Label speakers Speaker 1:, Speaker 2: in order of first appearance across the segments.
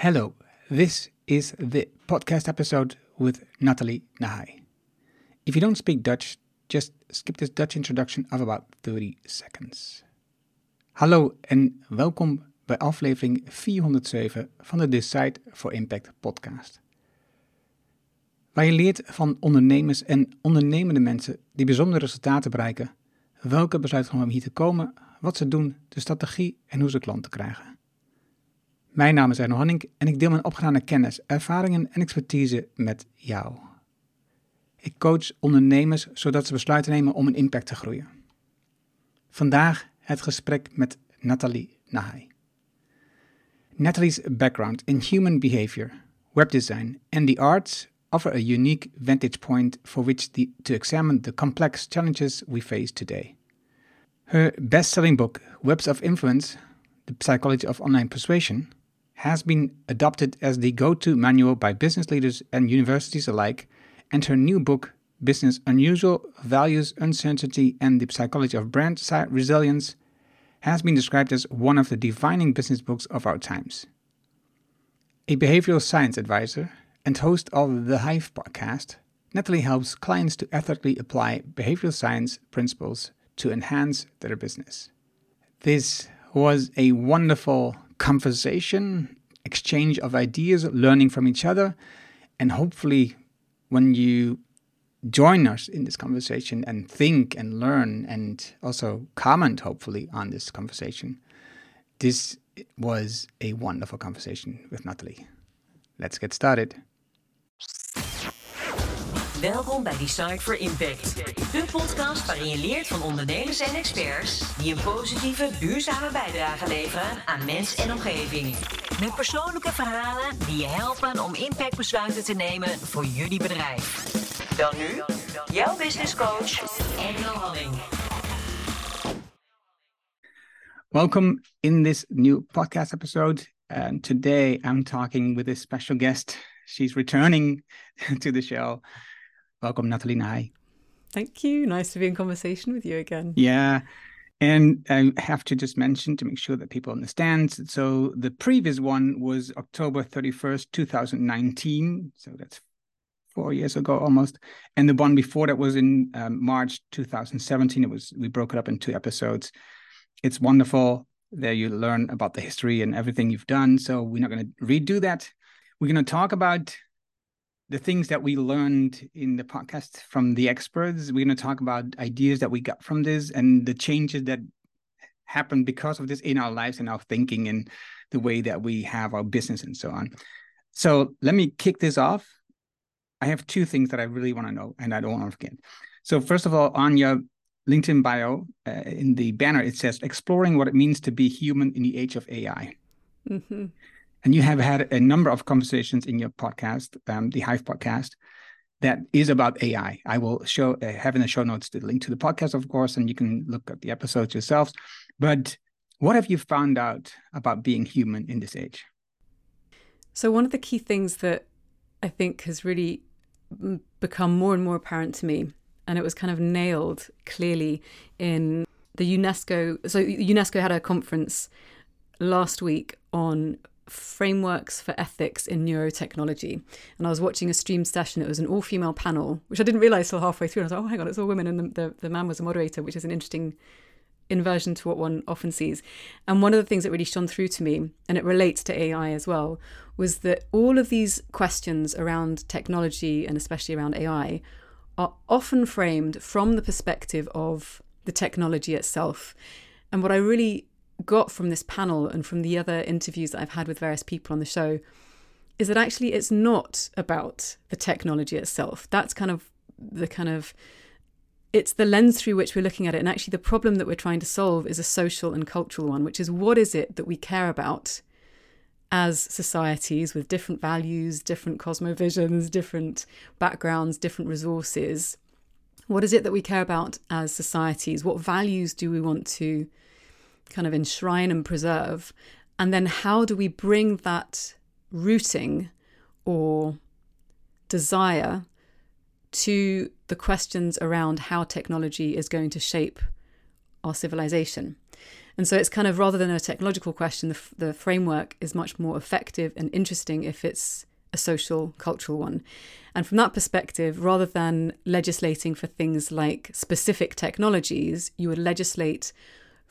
Speaker 1: Hello, this is the podcast episode with Natalie Nahai. If you don't speak Dutch, just skip this Dutch introduction of about 30 seconds. Hallo en welkom bij aflevering 407 van de Decide for Impact podcast. Waar je leert van ondernemers en ondernemende mensen die bijzondere resultaten bereiken, welke besluiten om hier te komen, wat ze doen, de strategie en hoe ze klanten krijgen. Mijn naam is Erno Hanning en ik deel mijn opgedane kennis, ervaringen en expertise met jou. Ik coach ondernemers zodat ze besluiten nemen om een impact te groeien. Vandaag het gesprek met Nathalie Nahai. Nathalie's background in human behavior, webdesign and the arts offer a unique vantage point for which the, to examine the complex challenges we face today. Her best selling book, Webs of Influence The Psychology of Online Persuasion, has been adopted as the go to manual by business leaders and universities alike, and her new book, Business Unusual Values, Uncertainty, and the Psychology of Brand Resilience, has been described as one of the defining business books of our times. A behavioral science advisor and host of the Hive podcast, Nathalie helps clients to ethically apply behavioral science principles to enhance their business. This was a wonderful conversation, exchange of ideas, learning from each other. And hopefully, when you join us in this conversation and think and learn and also comment, hopefully, on this conversation, this was a wonderful conversation with Nathalie. Let's get started.
Speaker 2: Welkom bij Decide for Impact. De podcast waarin je leert van ondernemers en experts die een positieve, duurzame bijdrage leveren aan mens en omgeving. Met persoonlijke verhalen die je helpen om impactbesluiten te nemen voor jullie bedrijf. Dan nu, jouw business coach, Engel Halling.
Speaker 1: Welcome in this new podcast episode. And today I'm talking with a special guest. She's returning to the show. Welcome, Nathalie Nahai.
Speaker 3: Thank you. Nice to be in conversation with you again.
Speaker 1: Yeah. And I have to just mention to make sure that people understand. So the previous one was October 31st, 2019. So that's four years ago almost. And the one before that was in um, March 2017. It was, we broke it up in two episodes. It's wonderful. There you learn about the history and everything you've done. So we're not going to redo that. We're going to talk about the things that we learned in the podcast from the experts. We're going to talk about ideas that we got from this and the changes that happened because of this in our lives and our thinking and the way that we have our business and so on. So let me kick this off. I have two things that I really want to know and I don't want to forget. So first of all, on your LinkedIn bio, uh, in the banner, it says exploring what it means to be human in the age of AI. Mm-hmm. And you have had a number of conversations in your podcast, um, the Hive podcast, that is about AI. I will show uh, have in the show notes the link to the podcast, of course, and you can look at the episodes yourselves. But what have you found out about being human in this age?
Speaker 3: So one of the key things that I think has really become more and more apparent to me, and it was kind of nailed clearly in the UNESCO. So UNESCO had a conference last week on frameworks for ethics in neurotechnology. And I was watching a stream session. It was an all female panel, which I didn't realize till halfway through. And I was like, oh, hang on, it's all women. And the, the, the man was a moderator, which is an interesting inversion to what one often sees. And one of the things that really shone through to me, and it relates to AI as well, was that all of these questions around technology and especially around AI are often framed from the perspective of the technology itself. And what I really got from this panel and from the other interviews that I've had with various people on the show is that actually it's not about the technology itself. That's kind of the kind of it's the lens through which we're looking at it. And actually, the problem that we're trying to solve is a social and cultural one, which is what is it that we care about as societies with different values, different cosmovisions, different backgrounds, different resources? What is it that we care about as societies? What values do we want to kind of enshrine and preserve? And then how do we bring that rooting or desire to the questions around how technology is going to shape our civilization? And so it's kind of rather than a technological question, the, the framework is much more effective and interesting if it's a social, cultural one. And from that perspective, rather than legislating for things like specific technologies, you would legislate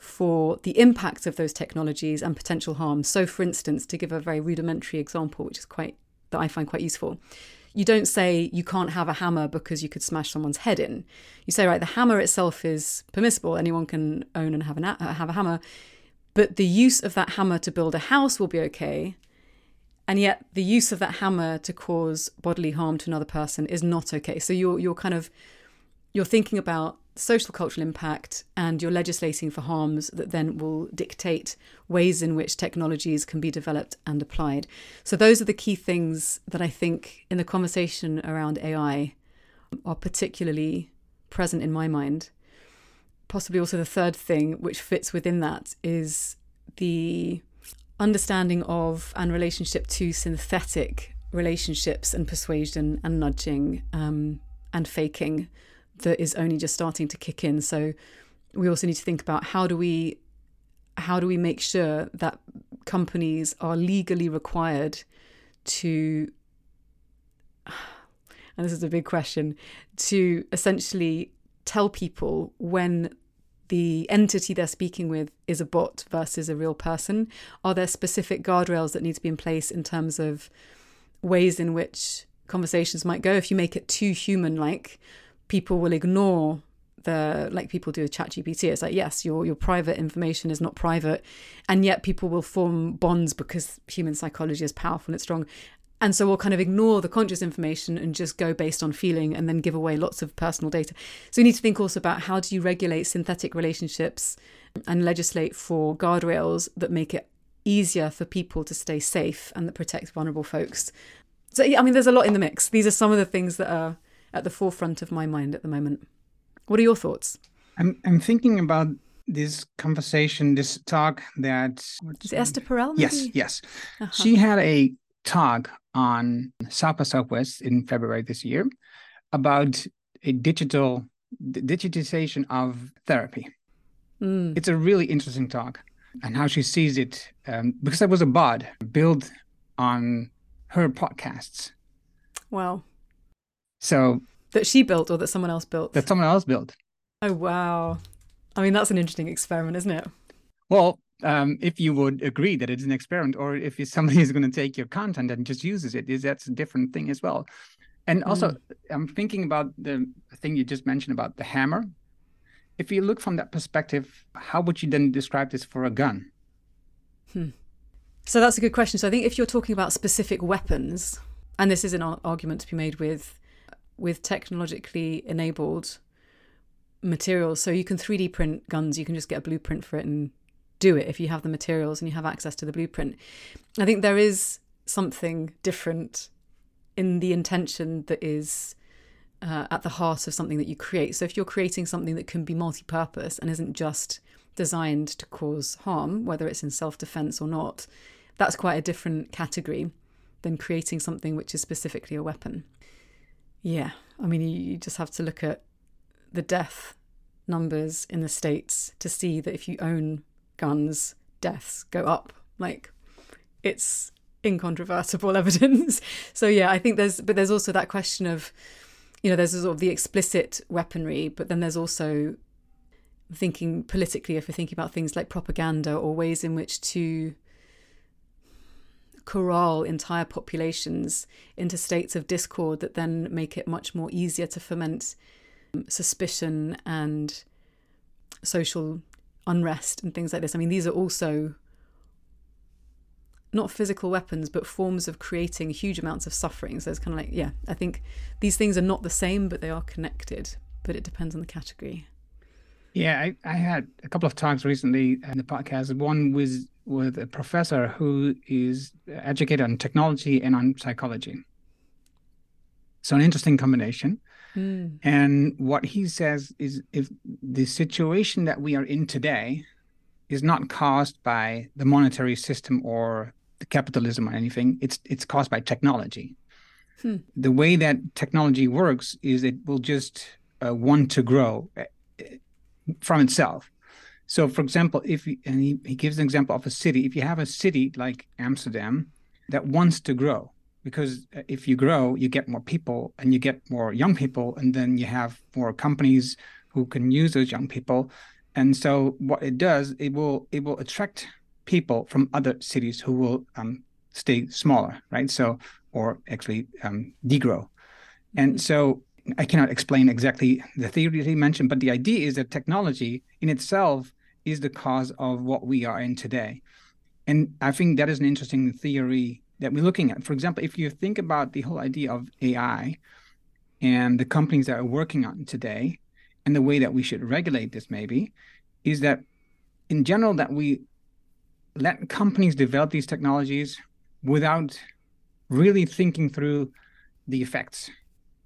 Speaker 3: for the impact of those technologies and potential harm. So, for instance, to give a very rudimentary example, which is quite that I find quite useful, you don't say you can't have a hammer because you could smash someone's head in. You say, right, the hammer itself is permissible; anyone can own and have an uh, have a hammer, but the use of that hammer to build a house will be okay. And yet, the use of that hammer to cause bodily harm to another person is not okay. So you're you're kind of you're thinking about social cultural impact and you're legislating for harms that then will dictate ways in which technologies can be developed and applied. So those are the key things that I think in the conversation around AI are particularly present in my mind. Possibly also the third thing which fits within that is the understanding of and relationship to synthetic relationships and persuasion and nudging um, and faking that is only just starting to kick in. So we also need to think about how do we how do we make sure that companies are legally required to and this is a big question to essentially tell people when the entity they're speaking with is a bot versus a real person? Are there specific guardrails that need to be in place in terms of ways in which conversations might go? If you make it too human like, people will ignore the like people do with ChatGPT. It's like yes, your your private information is not private, and yet people will form bonds because human psychology is powerful and it's strong. And so we'll kind of ignore the conscious information and just go based on feeling and then give away lots of personal data. So we need to think also about how do you regulate synthetic relationships and legislate for guardrails that make it easier for people to stay safe and that protect vulnerable folks. So yeah, I mean there's a lot in the mix. These are some of the things that are at the forefront of my mind at the moment. What are your thoughts?
Speaker 1: I'm I'm thinking about this conversation, this talk that
Speaker 3: is Esther Perel. Maybe?
Speaker 1: Yes, yes. Uh-huh. She had a talk on South by Southwest in February this year about a digital digitization of therapy. Mm. It's a really interesting talk and how she sees it um, because there was a bot built on her podcasts.
Speaker 3: Wow.
Speaker 1: So
Speaker 3: that she built or that someone else built?
Speaker 1: That someone else built.
Speaker 3: Oh wow! I mean, that's an interesting experiment, isn't it?
Speaker 1: Well, um, if you would agree that it's an experiment, or if somebody is going to take your content and just uses it, is that's a different thing as well. And also, mm. I'm thinking about the thing you just mentioned about the hammer. If you look from that perspective, how would you then describe this for a gun?
Speaker 3: Hmm. So that's a good question. So I think if you're talking about specific weapons, and this is an argument to be made with with technologically enabled materials. So you can 3D print guns, you can just get a blueprint for it and do it if you have the materials and you have access to the blueprint. I think there is something different in the intention that is uh, at the heart of something that you create. So if you're creating something that can be multi purpose and isn't just designed to cause harm, whether it's in self defense or not, that's quite a different category than creating something which is specifically a weapon. Yeah, I mean, you, just have to look at the death numbers in the States to see that if you own guns, deaths go up. Like, it's incontrovertible evidence. so, yeah, I think there's, but there's also that question of, you know, there's sort of the explicit weaponry, but then there's also thinking politically, if we're thinking about things like propaganda or ways in which to corral entire populations into states of discord that then make it much more easier to foment um, suspicion and social unrest and things like this. I mean, these are also not physical weapons, but forms of creating huge amounts of suffering. So it's kind of like, yeah, I think these things are not the same, but they are connected. But it depends on the category.
Speaker 1: Yeah, I, I had a couple of talks recently in the podcast. One was with a professor who is educated on technology and on psychology. So an interesting combination. Mm. And what he says is if the situation that we are in today is not caused by the monetary system or the capitalism or anything, it's it's caused by technology. Hmm. The way that technology works is it will just uh, want to grow uh, from itself. So, for example, if you, and he, he gives an example of a city, if you have a city like Amsterdam that wants to grow, because uh, if you grow, you get more people and you get more young people, and then you have more companies who can use those young people. And so, what it does, it will it will attract people from other cities who will um, stay smaller, right? So, or actually um, degrow. And mm-hmm. so, I cannot explain exactly the theory that he mentioned, but the idea is that technology in itself is the cause of what we are in today. And I think that is an interesting theory that we're looking at. For example, if you think about the whole idea of AI and the companies that are working on today, and the way that we should regulate this maybe, is that in general that we let companies develop these technologies without really thinking through the effects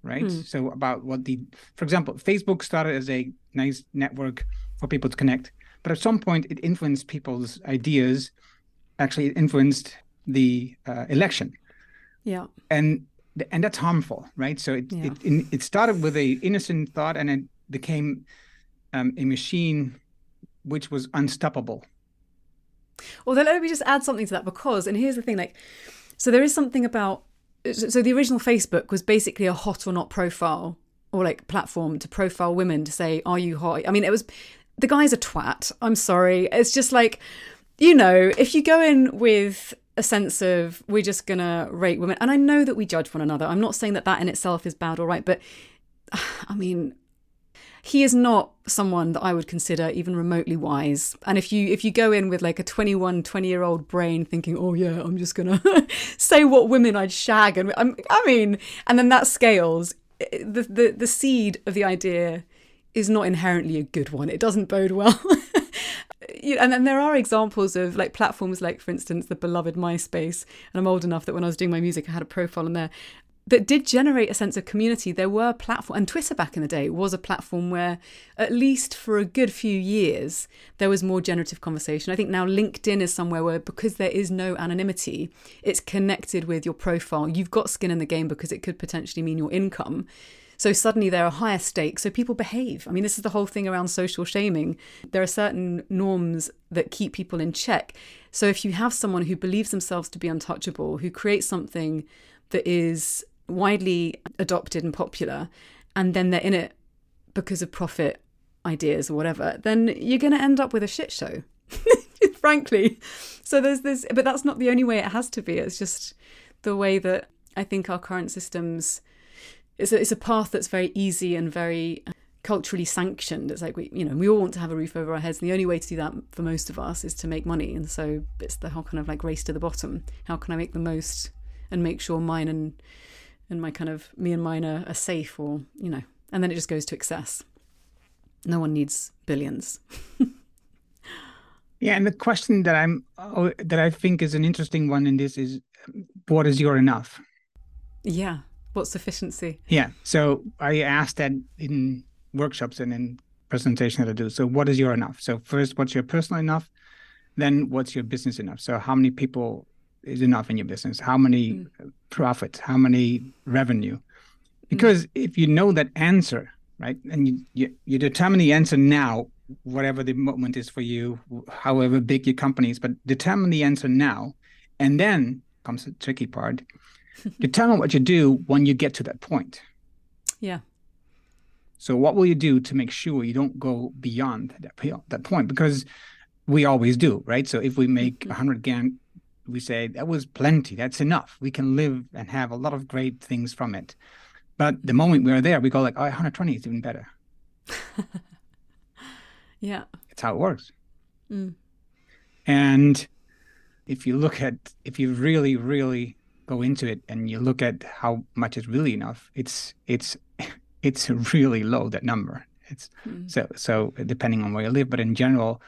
Speaker 1: right hmm. so about what the for example facebook started as a nice network for people to connect but at some point it influenced people's ideas actually it influenced the uh, election.
Speaker 3: Yeah.
Speaker 1: And and that's harmful, right? So it yeah. it, it started with a innocent thought, and it became um, a machine which was unstoppable.
Speaker 3: Well, then let me just add something to that because, and here's the thing, like, so there is something about, so the original Facebook was basically a hot or not profile or like platform to profile women to say, are you hot? I mean, it was the guy's a twat. I'm sorry. It's just like, you know, if you go in with a sense of we're just gonna rate women and i know that we judge one another i'm not saying that that in itself is bad or right but i mean he is not someone that i would consider even remotely wise and if you if you go in with like a 21 20 year old brain thinking oh yeah i'm just gonna say what women i'd shag and I'm, i mean and then that scales eh, the, the the seed of the idea is not inherently a good one it doesn't bode well you know, and then there are examples of like platforms like, for instance, the beloved MySpace. And I'm old enough that when I was doing my music, I had a profile in there that did generate a sense of community. There were platforms, and Twitter back in the day was a platform where, at least for a good few years, there was more generative conversation. I think now LinkedIn is somewhere where, because there is no anonymity, it's connected with your profile. You've got skin in the game because it could potentially mean your income. So suddenly there are higher stakes, so people behave. I mean, this is the whole thing around social shaming. There are certain norms that keep people in check. So if you have someone who believes themselves to be untouchable, who creates something that is widely adopted and popular, and then they're in it because of profit ideas or whatever, then you're going to end up with a shit show. frankly. So there's this, but that's not the only way it has to be. It's just the way that I think our current systems it's a, it's a path that's very easy and very uh, culturally sanctioned. It's like we, you know, we all want to have a roof over our heads, and the only way to do that for most of us is to make money. And so it's the whole kind of like race to the bottom. How can I make the most and make sure mine and and my kind of me and mine are, are safe, or you know, and then it just goes to excess. No one needs billions.
Speaker 1: yeah, and the question that I'm oh, that I think is an interesting one in this is, what is your enough?
Speaker 3: Yeah, What's sufficiency?
Speaker 1: Yeah. So I asked that in workshops and in presentations that I do. So what is your enough? So first, what's your personal enough? Then what's your business enough? So how many people is enough in your business? How many mm. profits? How many revenue? Because mm. if you know that answer, right, and you, you, you determine the answer now, whatever the moment is for you, however big your company is, but determine the answer now, and then comes the tricky part Determine what you do when you get to that point.
Speaker 3: Yeah.
Speaker 1: So what will you do to make sure you don't go beyond that that point? Because we always do, right? So if we make mm-hmm. 100 grand, we say that was plenty. That's enough. We can live and have a lot of great things from it. But the moment we're there, we go like, oh, 120 is even better.
Speaker 3: yeah.
Speaker 1: That's how it works. Mm. And if you look at, if you really, really go into it and you look at how much is really enough, it's it's it's really low that number. It's mm. so so depending on where you live, but in general,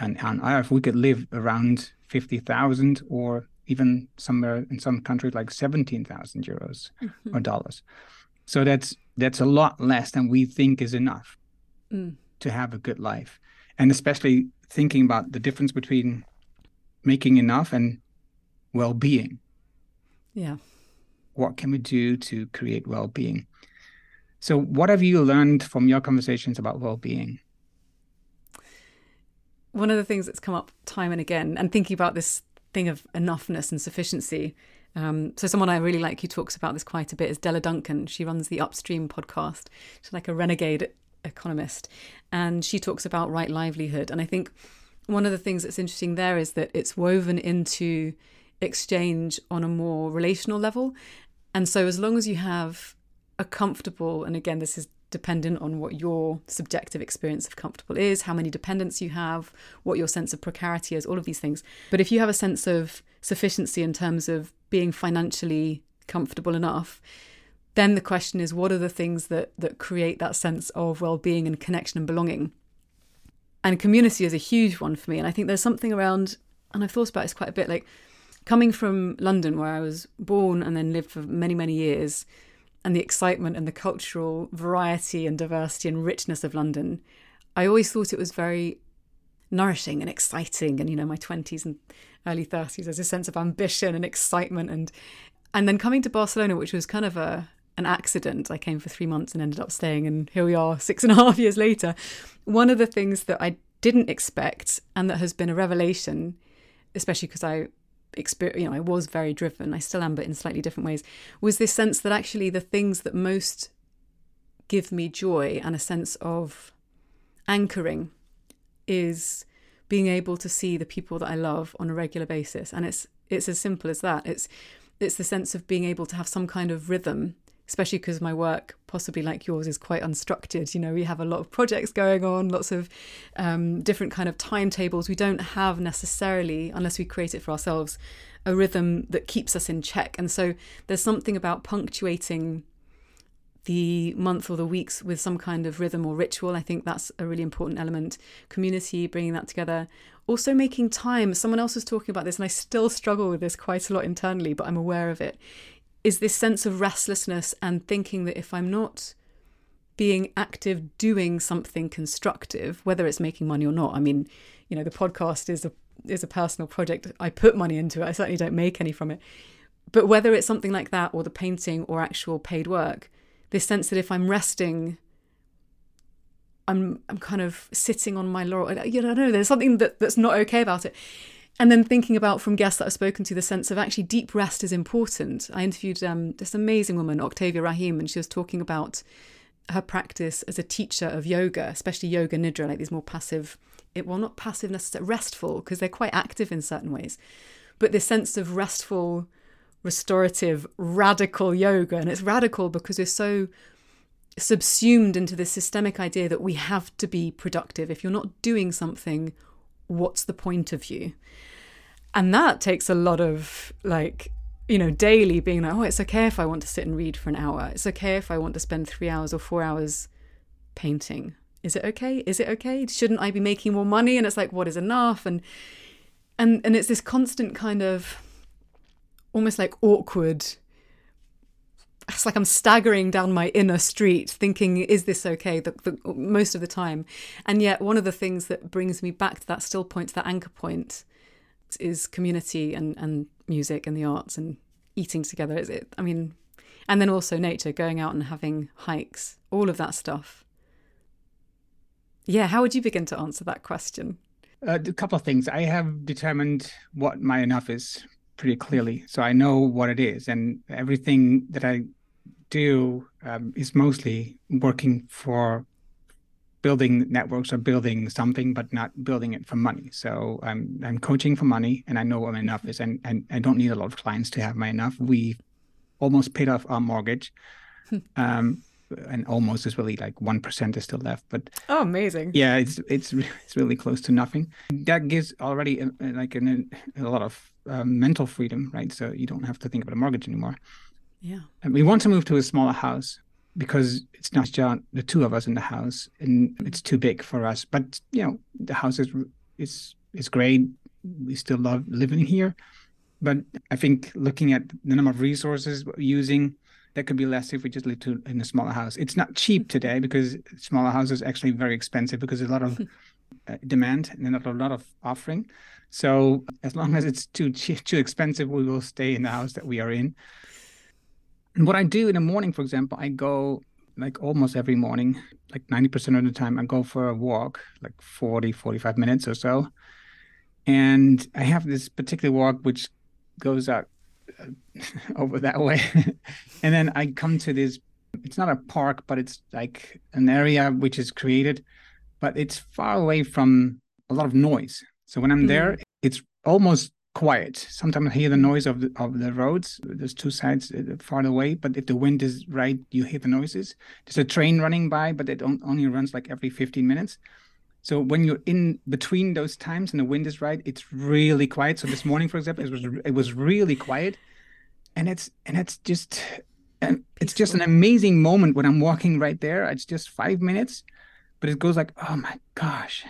Speaker 1: on, on Earth we could live around fifty thousand or even somewhere in some countries like seventeen thousand euros mm-hmm. or dollars. So that's that's a lot less than we think is enough mm. to have a good life, and especially thinking about the difference between making enough and well-being
Speaker 3: yeah.
Speaker 1: What can we do to create well being? So, what have you learned from your conversations about well being?
Speaker 3: one of the things that's come up time and again, and thinking about this thing of enoughness and sufficiency. Um, so someone I really like who talks about this quite a bit is Della Duncan. She runs the Upstream podcast. She's like a renegade economist, and she talks about right livelihood. And I think one of the things that's interesting there is that it's woven into exchange on a more relational level. And so as long as you have a comfortable, and again, this is dependent on what your subjective experience of comfortable is, how many dependents you have, what your sense of precarity is, all of these things. But if you have a sense of sufficiency in terms of being financially comfortable enough, then the question is what are the things that that create that sense of well-being and connection and belonging? And community is a huge one for me. And I think there's something around, and I've thought about this quite a bit, like coming from London, where I was born and then lived for many, many years, and the excitement and the cultural variety and diversity and richness of London, I always thought it was very nourishing and exciting. And you know, my twenties and early thirties, there's a sense of ambition and excitement, and and then coming to Barcelona, which was kind of a an accident. I came for three months and ended up staying, and here we are, six and a half years later. One of the things that I didn't expect, and that has been a revelation, especially because I experience, you know, I was very driven, I still am, but in slightly different ways, was this sense that actually the things that most give me joy and a sense of anchoring is being able to see the people that I love on a regular basis. And it's it's as simple as that. It's it's the sense of being able to have some kind of rhythm especially because my work, possibly like yours, is quite unstructured. You know, we have a lot of projects going on, lots of um, different kind of timetables. We don't have necessarily, unless we create it for ourselves, a rhythm that keeps us in check. And so there's something about punctuating the month or the weeks with some kind of rhythm or ritual. I think that's a really important element. Community, bringing that together. Also, making time. Someone else was talking about this, and I still struggle with this quite a lot internally, but I'm aware of it is this sense of restlessness and thinking that if I'm not being active doing something constructive, whether it's making money or not, I mean, you know, the podcast is a is a personal project. I put money into it. I certainly don't make any from it. But whether it's something like that or the painting or actual paid work, this sense that if I'm resting, I'm I'm kind of sitting on my laurel. You know, there's something that, that's not okay about it. And then thinking about from guests that I've spoken to, the sense of actually deep rest is important. I interviewed um, this amazing woman, Octavia Raheem, and she was talking about her practice as a teacher of yoga, especially yoga nidra, like these more passive, it well not passive necessarily, restful, because they're quite active in certain ways, but this sense of restful, restorative, radical yoga. And it's radical because we're so subsumed into this systemic idea that we have to be productive. If you're not doing something, what's the point of you? And that takes a lot of like, you know, daily being like, oh, it's okay if I want to sit and read for an hour. It's okay if I want to spend three hours or four hours painting. Is it okay? Is it okay? Shouldn't I be making more money? And it's like, what is enough? And and and it's this constant kind of almost like awkward it's like I'm staggering down my inner street thinking, is this okay? The, the, most of the time. And yet, one of the things that brings me back to that still point, to that anchor point, is community and, and music and the arts and eating together. Is it? I mean, and then also nature, going out and having hikes, all of that stuff. Yeah, how would you begin to answer that question?
Speaker 1: Uh, a couple of things. I have determined what my enough is pretty clearly. So I know what it is, and everything that I do um, is mostly working for building networks or building something, but not building it for money. So I'm I'm coaching for money, and I know what my enough is, and and I don't need a lot of clients to have my enough. We almost paid off our mortgage. Um, and almost is really like one percent is still left. But
Speaker 3: oh, amazing!
Speaker 1: Yeah, it's it's it's really close to nothing. That gives already a, uh, like an, a lot of um, mental freedom, right? So you don't have to think about a mortgage anymore.
Speaker 3: Yeah.
Speaker 1: And we want to move to a smaller house because it's not just the two of us in the house, and it's too big for us. But you know, the house is is is great. We still love living here, but I think looking at the number of resources we're using that could be less if we just live to, in a smaller house. It's not cheap today because smaller houses are actually very expensive because a lot of demand and not a lot of offering. So as long as it's too too expensive, we will stay in the house that we are in. And what I do in the morning, for example, I go like almost every morning, like 90% of the time, I go for a walk, like 40, 45 minutes or so. And I have this particular walk which goes out uh, over that way. and then I come to this, it's not a park, but it's like an area which is created, but it's far away from a lot of noise. So when I'm mm-hmm. there, it's almost quiet. Sometimes I hear the noise of the of the roads. There's two sides uh, far away, but if the wind is right, you hear the noises. There's a train running by, but it only runs like every 15 minutes. So when you're in between those times and the wind is right, it's really quiet. So this morning, for example, it was it was really quiet, and it's and it's just and it's just an amazing moment when I'm walking right there. It's just five minutes, but it goes like, oh my gosh,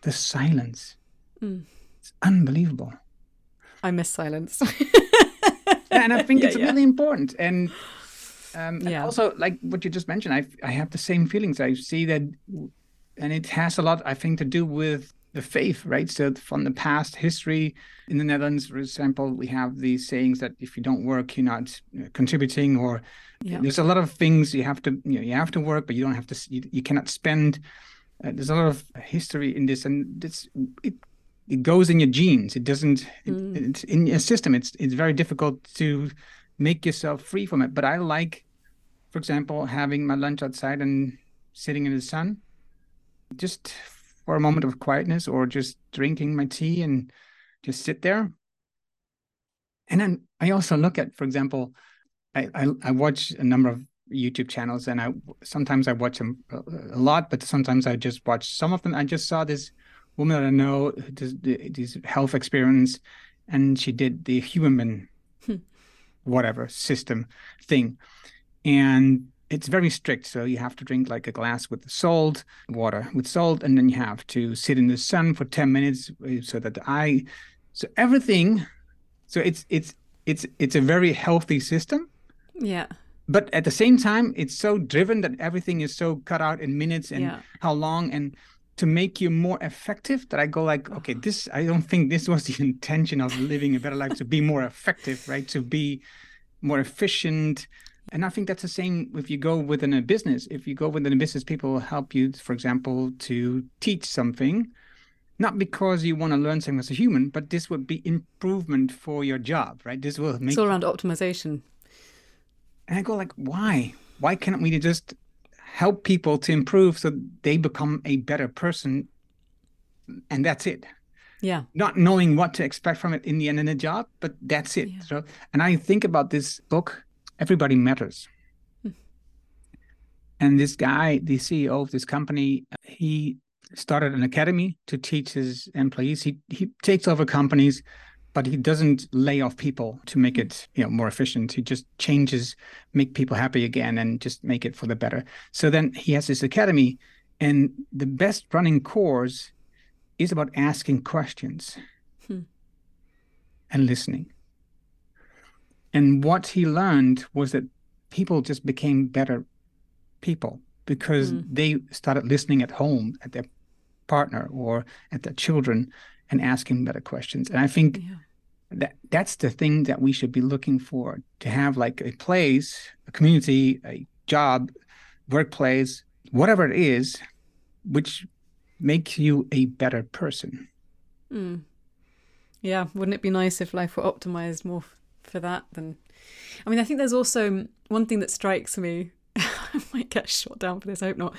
Speaker 1: the silence. Mm it's unbelievable.
Speaker 3: I miss silence.
Speaker 1: and I think yeah, it's yeah. really important. And, um, yeah. also, like what you just mentioned, I I have the same feelings. I see that, and it has a lot, I think, to do with the faith, right? So from the past history in the Netherlands, for example, we have these sayings that if you don't work, you're not contributing, or there's a lot of things you have to, you know, you have to work, but you don't have to, you, you cannot spend. Uh, there's a lot of history in this, and this it it goes in your genes. It doesn't. Mm. It, it's in your system. It's it's very difficult to make yourself free from it. But I like, for example, having my lunch outside and sitting in the sun, just for a moment of quietness, or just drinking my tea and just sit there. And then I also look at, for example, I I, I watch a number of YouTube channels, and I sometimes I watch them a lot, but sometimes I just watch some of them. I just saw this woman that I know does this health experience, and she did the human hmm. whatever system thing, and it's very strict. So you have to drink like a glass with salt, water with salt, and then you have to sit in the sun for ten minutes uh, so that the eye, so everything, so it's it's it's it's a very healthy system.
Speaker 3: Yeah
Speaker 1: but at the same time it's so driven that everything is so cut out in minutes and yeah. how long and to make you more effective that I go like, okay, this I don't think this was the intention of living a better life to be more effective, right? To be more efficient. And I think that's the same if you go within a business. If you go within a business, people will help you, for example, to teach something, not because you want to learn something as a human, but this would be improvement for your job, right? This will make
Speaker 3: it's all around optimization.
Speaker 1: And I go like, why? Why can't we just help people to improve so they become a better person and that's it
Speaker 3: yeah
Speaker 1: not knowing what to expect from it in the end in a job but that's it yeah. so and i think about this book everybody matters. Hmm. and this guy the ceo of this company he started an academy to teach his employees. He he takes over companies but he doesn't lay off people to make it you know more efficient. He just changes make people happy again and just make it for the better. So then he has this academy and the best running course is about asking questions hmm. and listening and what he learned was that people just became better people because mm. they started listening at home at their partner or at their children and asking better questions. And I think yeah. that that's the thing that we should be looking for to have like a place, a community, a job, workplace, whatever it is, which makes you a better person.
Speaker 3: Mm. Yeah, wouldn't it be nice if life were optimized more for that then I mean, I think there's also one thing that strikes me I might get shot down for this, I hope not.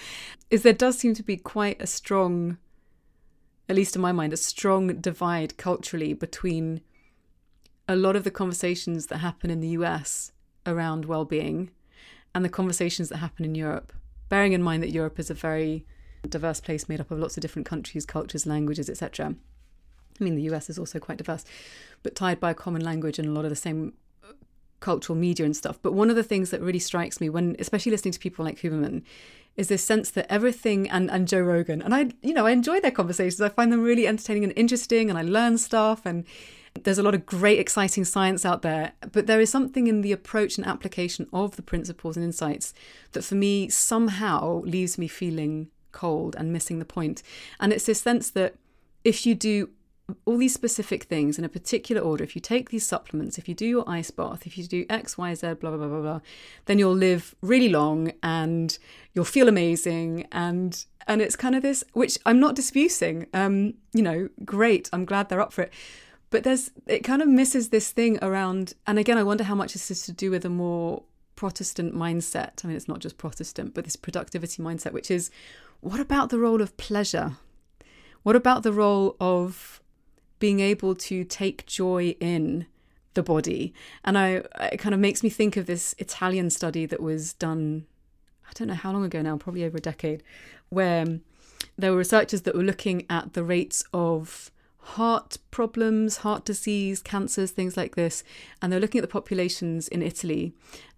Speaker 3: Is there does seem to be quite a strong at least in my mind, a strong divide culturally between a lot of the conversations that happen in the US around well-being and the conversations that happen in Europe. Bearing in mind that Europe is a very diverse place made up of lots of different countries, cultures, languages, etc. I mean, the US is also quite diverse, but tied by a common language and a lot of the same uh, cultural media and stuff. But one of the things that really strikes me when, especially listening to people like Huberman, is this sense that everything and, and Joe Rogan, and I, you know, I enjoy their conversations. I find them really entertaining and interesting, and I learn stuff. And there's a lot of great, exciting science out there. But there is something in the approach and application of the principles and insights that for me somehow leaves me feeling cold and missing the point. And it's this sense that if you do all these specific things in a particular order, if you take these supplements, if you do your ice bath, if you do X, Y, Z, blah, blah, blah, blah, blah, then you'll live really long and you'll feel amazing. And and it's kind of this, which I'm not disputing. Um, you know, great. I'm glad they're up for it. But there's it kind of misses this thing around and again I wonder how much this is to do with a more Protestant mindset. I mean it's not just Protestant, but this productivity mindset, which is what about the role of pleasure? What about the role of being able to take joy in the body? And I it kind of makes me think of this Italian study that was done I don't know how long ago now, probably over a decade, where um, there were researchers that were looking at the rates of heart problems, heart disease, cancers, things like this. And they're looking at the populations in Italy.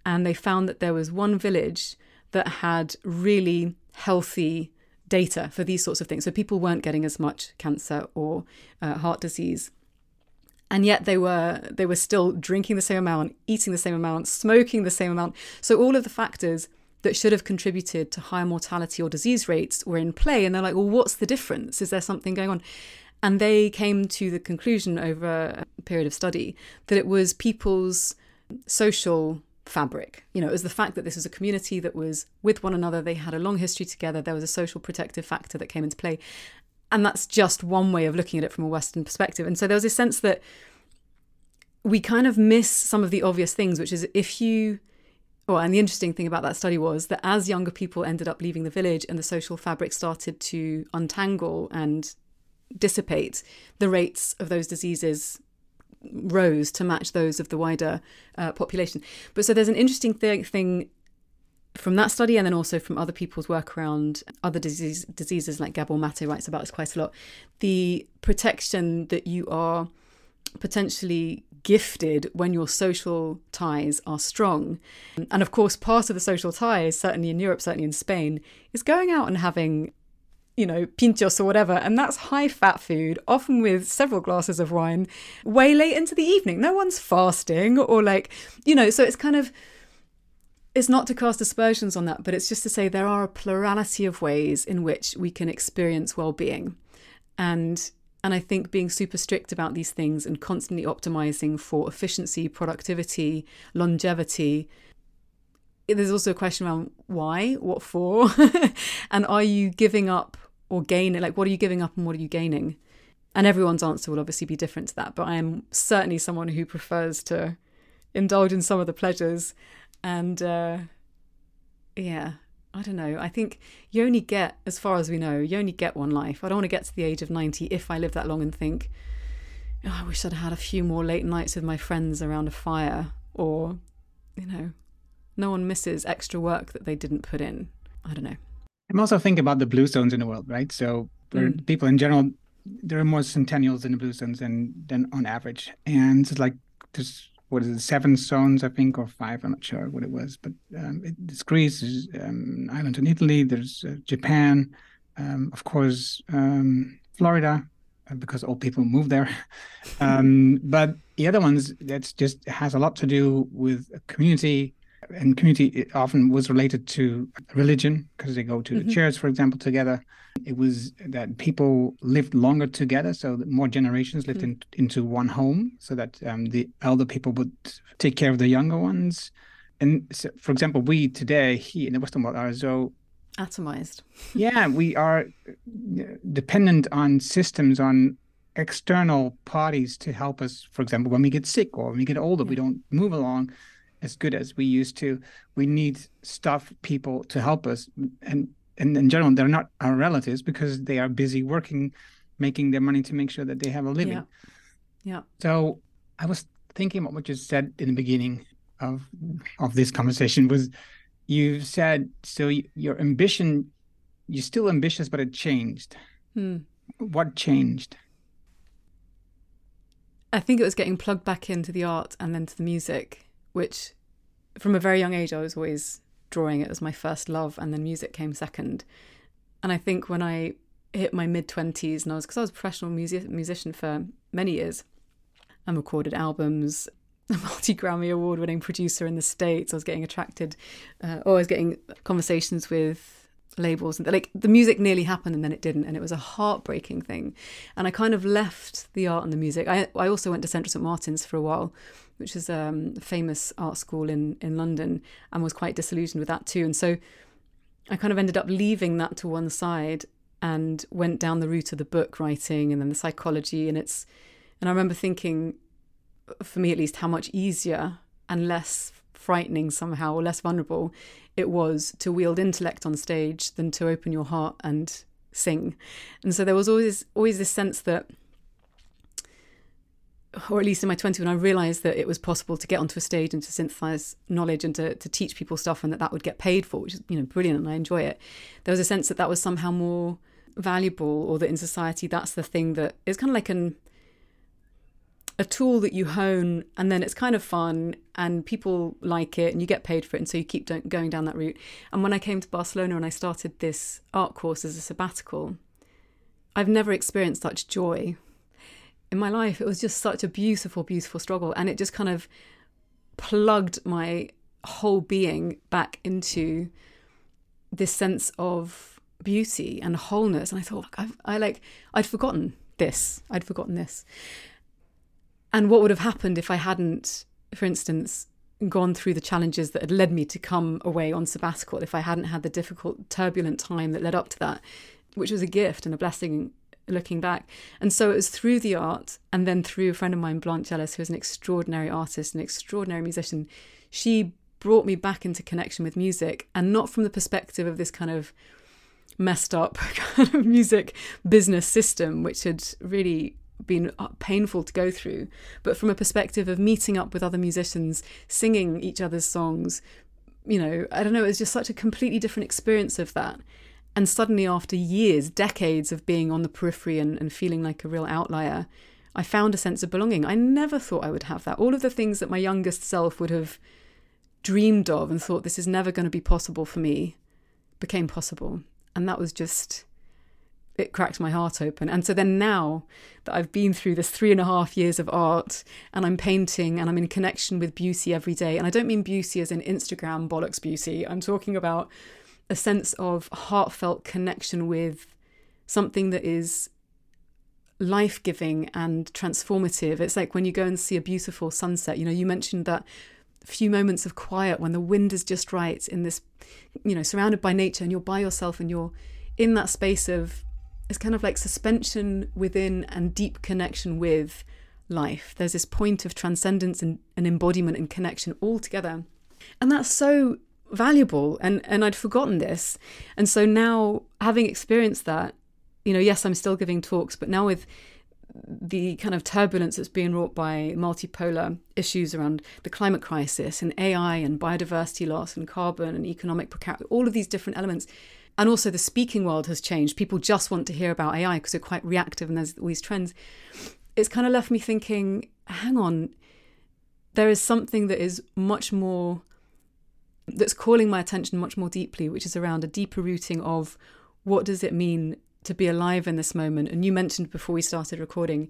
Speaker 3: And they found that there was one village that had really healthy data for these sorts of things. So people weren't getting as much cancer or uh, heart disease. And yet they were they were still drinking the same amount, eating the same amount, smoking the same amount. So all of the factors that should have contributed to higher mortality or disease rates were in play. And they're like, well, what's the difference? Is there something going on? And they came to the conclusion over a period of study that it was people's social fabric. You know, it was the fact that this was a community that was with one another, they had a long history together, there was a social protective factor that came into play. And that's just one way of looking at it from a Western perspective. And so there was a sense that we kind of miss some of the obvious things, which is if you well, and the interesting thing about that study was that as younger people ended up leaving the village and the social fabric started to untangle and dissipate, the rates of those diseases rose to match those of the wider uh, population. But so there's an interesting th- thing from that study and then also from other people's work around other disease, diseases like Gabor Mate writes about this quite a lot. The protection that you are potentially gifted when your social ties are strong. And of course, part of the social ties, certainly in Europe, certainly in Spain, is going out and having you know, pinchos or whatever, and that's high fat food, often with several glasses of wine, way late into the evening. No one's fasting or like, you know, so it's kind of, it's not to cast aspersions on that, but it's just to say there are a plurality of ways in which we can experience well being. And and I think being super strict about these things and constantly optimizing for efficiency, productivity, longevity there's also a question around why, what for, and are you giving up or gaining? Like, what are you giving up and what are you gaining? And everyone's answer will obviously be different to that. But I am certainly someone who prefers to indulge in some of the pleasures. And uh, yeah, I don't know. I think you only get, as far as we know, you only get one life. I don't want to get to the age of 90 if I live that long and think, oh, I wish I'd had a few more late nights with my friends around a fire or, you know, no one misses extra work that they didn't put in. I don't know.
Speaker 1: I'm also thinking about the blue zones in the world, right? So mm. people in general, there are more centennials in the blue zones than than on average, and it's like there's what is it, seven zones I think, or five? I'm not sure what it was, but um, it, it's Greece, there's um, islands in Italy, there's uh, Japan, um, of course, um, Florida, uh, because old people move there. Um, but the other ones, that's just has a lot to do with community and community often was related to religion because they go to mm-hmm. the church, for example, together. It was that people lived longer together, so more generations lived mm-hmm. in, into one home, so that um, the elder people would take care of the younger ones. And so, for example, we today here in the Western world are so
Speaker 3: atomized.
Speaker 1: yeah, we are dependent on systems, on external parties to help us. For example, when we get sick or when we get older, yeah. we don't move along as good as we used to. We need stuff, people to help us, and and in general, they're not our relatives because they are busy working, making their money to make sure that they have a living.
Speaker 3: Yeah. yeah.
Speaker 1: So I was thinking about what you said in the beginning of of this conversation was you said so your ambition you're still ambitious but it changed hmm. what changed
Speaker 3: i think it was getting plugged back into the art and then to the music which from a very young age I was always drawing it as my first love and then music came second. And I think when I hit my mid 20s and I was because I was a professional music, musician for many years and recorded albums a multi Grammy award winning producer in the States. I was getting attracted, uh, or I was getting conversations with labels and like the music nearly happened and then it didn't and it was a heartbreaking thing. And i kind of left the art and the music. I, I also went to central st martin's for a while which is um, a famous art school in in london and was quite disillusioned with that too. And so i kind of ended up leaving that to one side and went down the route of the book writing and then the psychology. And it's and i remember thinking for me at least how much easier and less frightening somehow or less vulnerable it was to wield intellect on stage than to open your heart and sing. And so there was always always this sense that or at least in my 20s when I realized that it was possible to get onto a stage and to synthesize knowledge and to, to teach people stuff and that that would get paid for, which is, you know, brilliant and I enjoy it. There was a sense that that was somehow more valuable or that in society that's the thing that is kind of like an a tool that you hone and then it's kind of fun and people like it and you get paid for it and so you keep going down that route. And when i came to barcelona and i started this art course as a sabbatical i've never experienced such joy in my life. It was just such a beautiful beautiful struggle and it just kind of plugged my whole being back into this sense of beauty and wholeness. And i thought i like i'd forgotten this. I'd forgotten this and what would have happened if I hadn't, for instance, gone through the challenges that had led me to come away on sabbatical, if I hadn't had the difficult, turbulent time that led up to that, which was a gift and a blessing looking back. And so it was through the art and then through a friend of mine, Blanche Ellis, who is an extraordinary artist, an extraordinary musician. She brought me back into connection with music and not from the perspective of this kind of messed up kind of music business system, which had really been uh, painful to go through, but from a perspective of meeting up with other musicians, singing each other's songs, you know, I don't know, it was just such a completely different experience of that. And suddenly, after years, decades of being on the periphery and, and feeling like a real outlier, I found a sense of belonging. I never thought I would have that. All of the things that my youngest self would have dreamed of and thought this is never going to be possible for me became possible. And that was just it cracked my heart open. And so then now that I've been through this three and a half years of art and I'm painting and I'm in connection with beauty every day, and I don't mean beauty as in Instagram bollocks beauty, I'm talking about a sense of heartfelt connection with something that is life giving and transformative. It's like when you go and see a beautiful sunset, you know, you mentioned that few moments of quiet when the wind is just right in this, you know, surrounded by nature and you're by yourself and you're in that space of it's kind of like suspension within and deep connection with life. There's this point of transcendence and, and embodiment and connection all together. And that's so valuable. And, and I'd forgotten this. And so now, having experienced that, you know, yes, I'm still giving talks, but now with the kind of turbulence that's being wrought by multipolar issues around the climate crisis and AI and biodiversity loss and carbon and economic precarity, all of these different elements, and also, the speaking world has changed. People just want to hear about AI because they're quite reactive and there's all these trends. It's kind of left me thinking, hang on, there is something that is much more, that's calling my attention much more deeply, which is around a deeper rooting of what does it mean to be alive in this moment. And you mentioned before we started recording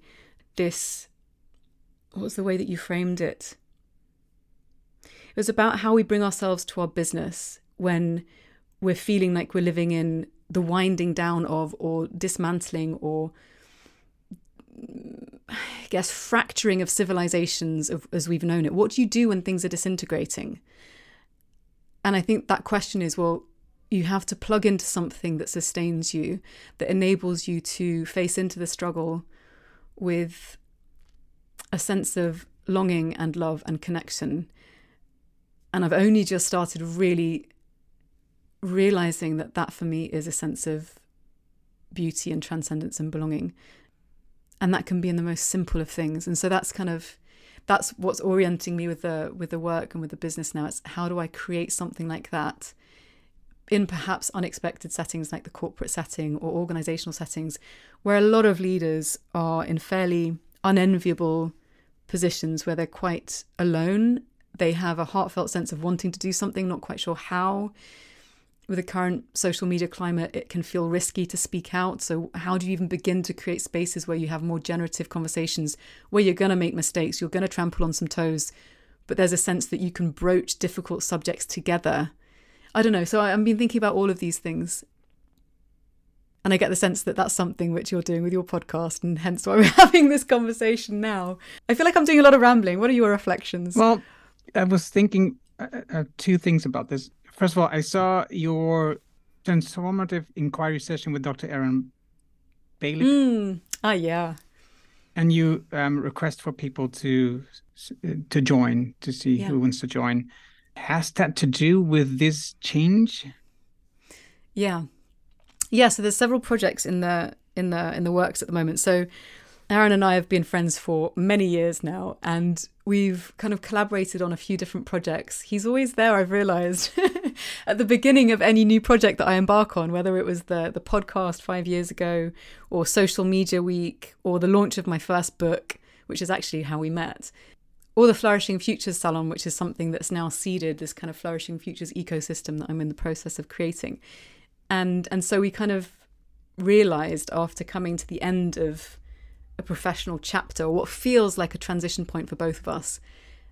Speaker 3: this, what was the way that you framed it? It was about how we bring ourselves to our business when we're feeling like we're living in the winding down of or dismantling or I guess fracturing of civilizations of, as we've known it. What do you do when things are disintegrating? And I think that question is well, you have to plug into something that sustains you, that enables you to face into the struggle with a sense of longing and love and connection. And I've only just started really realizing that that for me is a sense of beauty and transcendence and belonging. And that can be in the most simple of things. And so that's kind of that's what's orienting me with the with the work and with the business now. It's how do i create something like that in perhaps unexpected settings like the corporate setting or organizational settings where a lot of leaders are in fairly unenviable positions where they're quite alone. They have a heartfelt sense of wanting to do something not quite sure how with the current social media climate, it can feel risky to speak out. So, how do you even begin to create spaces where you have more generative conversations where you're going to make mistakes, you're going to trample on some toes, but there's a sense that you can broach difficult subjects together? I don't know. So, I've been thinking about all of these things And I get the sense that that's something which you're doing with your podcast, and hence why we're having this conversation now. I feel like I'm doing a lot of rambling. What are your reflections?
Speaker 1: Well, I was thinking uh, uh, two things about this. First of all, I saw your transformative inquiry session with Dr. Aaron Balick.
Speaker 3: Mm. Ah, yeah.
Speaker 1: And you um, request for people to to join to see yeah. who wants to join. Has that to do with this change?
Speaker 3: Yeah, yeah. So there's several projects in the in the in the works at the moment. So Aaron and I have been friends for many years now, and we've kind of collaborated on a few different projects. He's always there, I've realized, at the beginning of any new project that I embark on, whether it was the, the podcast five years ago, or Social Media Week, or the launch of my first book, which is actually how we met, or the Flourishing Futures Salon, which is something that's now seeded this kind of Flourishing Futures ecosystem that I'm in the process of creating. And, and so we kind of realized after coming to the end of a professional chapter or what feels like a transition point for both of us,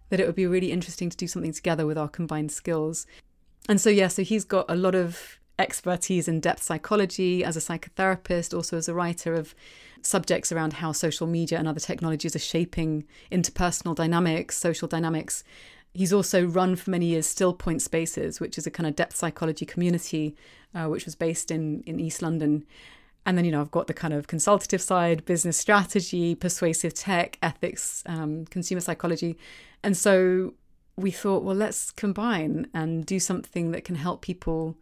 Speaker 3: that it would be really interesting to do something together with our combined skills. And so, yeah, so he's got a lot of expertise in depth psychology as a psychotherapist, also as a writer of subjects around how social media and other technologies are shaping interpersonal dynamics, social dynamics. He's also run for many years Stillpoint Spaces, which is a kind of depth psychology community, uh, which was based in, in East London. And then, you know, I've got the kind of consultative side, business strategy, persuasive tech, ethics, um, consumer psychology. And so we thought, well, let's combine and do something that can help people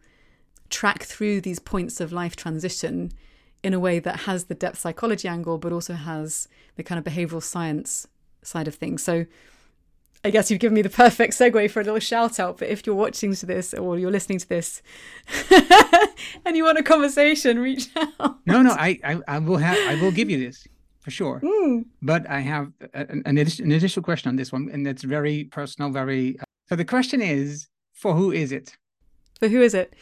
Speaker 3: track through these points of life transition in a way that has the depth psychology angle, but also has the kind of behavioral science side of things. So I guess you've given me the perfect segue for a little shout out. But if you're watching to this or you're listening to this and you want a conversation, reach out.
Speaker 1: No, no, I, I, I will have, I will give you this for sure. Mm. But I have an, an, additional question on this one, and it's very personal, very. Uh, so the question is, for who is it?
Speaker 3: For who is it?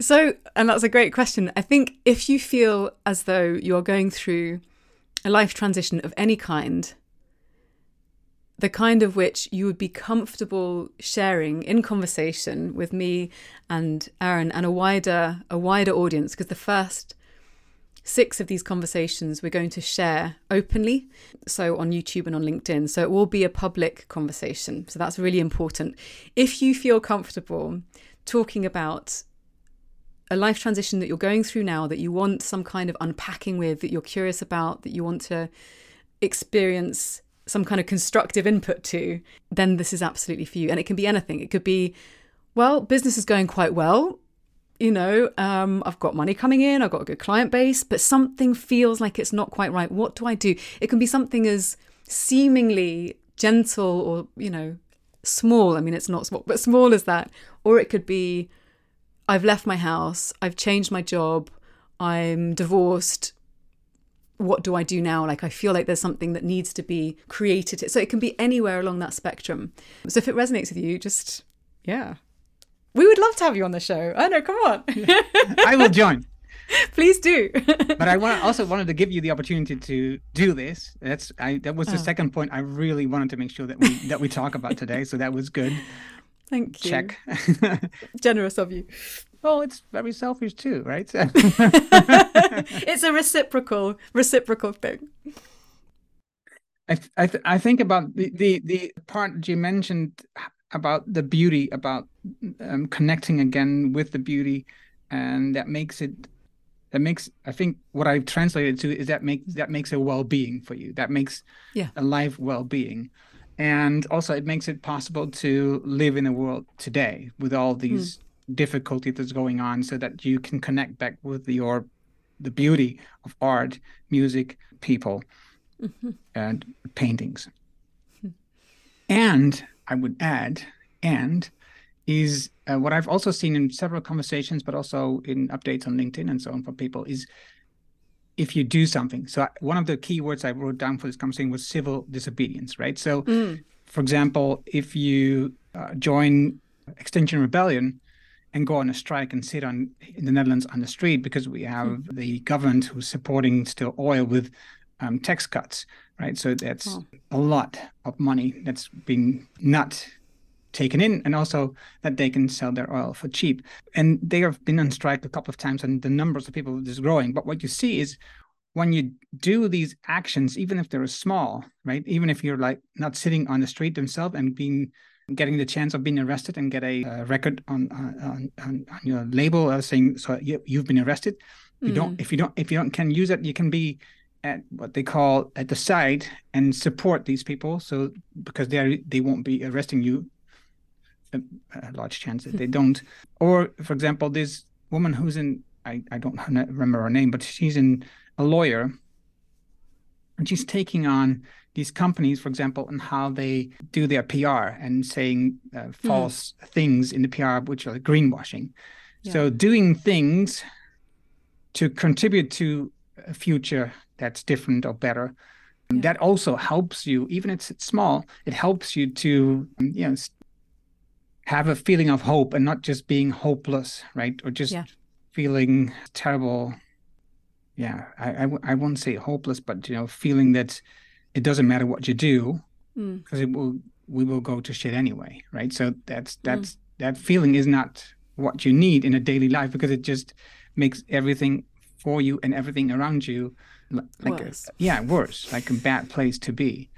Speaker 3: So, and that's a great question. I think if you feel as though you're going through a life transition of any kind, the kind of which you would be comfortable sharing in conversation with me and Aaron and a wider a wider audience because the first six of these conversations we're going to share openly so on YouTube and on LinkedIn so it will be a public conversation so that's really important if you feel comfortable talking about a life transition that you're going through now that you want some kind of unpacking with that you're curious about that you want to experience some kind of constructive input to, then this is absolutely for you. And it can be anything. It could be, well, business is going quite well. You know, um, I've got money coming in, I've got a good client base, but something feels like it's not quite right. What do I do? It can be something as seemingly gentle or, you know, small. I mean, it's not small, but small as that. Or it could be, I've left my house, I've changed my job, I'm divorced, what do I do now? Like, I feel like there's something that needs to be created. So it can be anywhere along that spectrum. So if it resonates with you, just, yeah. We would love to have you on the show. Oh no, come on.
Speaker 1: I will join.
Speaker 3: Please do.
Speaker 1: but I want also wanted to give you the opportunity to do this. That's I that was the oh. second point I really wanted to make sure that we that we talk about today. So that was good.
Speaker 3: Thank
Speaker 1: you. Check.
Speaker 3: Generous of you.
Speaker 1: Well, it's very selfish too, right?
Speaker 3: it's a reciprocal reciprocal thing.
Speaker 1: I I, th- I think about the, the the part you mentioned about the beauty, about um, connecting again with the beauty, and that makes it that makes I think what I've translated to is that makes that makes a well being for you. That makes
Speaker 3: yeah.
Speaker 1: a life well being and also it makes it possible to live in the world today with all these mm. difficulty that's going on so that you can connect back with your the beauty of art music people mm-hmm. and paintings mm-hmm. and i would add and is uh, what i've also seen in several conversations but also in updates on linkedin and so on for people is if you do something. So one of the key words I wrote down for this conversation was civil disobedience, right? So, mm. for example, if you uh, join Extinction Rebellion and go on a strike and sit on in the Netherlands on the street because we have mm. the government who's supporting still oil with um, tax cuts, right? So that's oh. a lot of money that's being not taken in and also that they can sell their oil for cheap. And they have been on strike a couple of times and the numbers of people is growing. But what you see is when you do these actions, even if they're small, right? Even if you're like not sitting on the street themselves and being getting the chance of being arrested and get a, a record on, on, on on your label uh, saying so you, you've been arrested. You mm. don't if you don't if you don't can use it, you can be at what they call at the side and support these people. So because they are, they won't be arresting you. A, a large chance that they don't. Or for example, this woman who's in I, I don't remember her name, but she's in a lawyer and she's taking on these companies, for example, and how they do their PR and saying uh, hmm. false mm. things in the PR, which are greenwashing. Yeah. So doing things to contribute to a future that's different or better. Yeah. That also helps you, even if it's small, it helps you to, you know, have a feeling of hope and not just being hopeless, right? Or just yeah. feeling terrible. Yeah, I, I, I won't say hopeless, but, you know, feeling that it doesn't matter what you do because mm. it will, we will go to shit anyway, right? So that's, that's, mm. that feeling is not what you need in a daily life because it just makes everything for you and everything around you like worse. A, yeah worse like a bad place to be.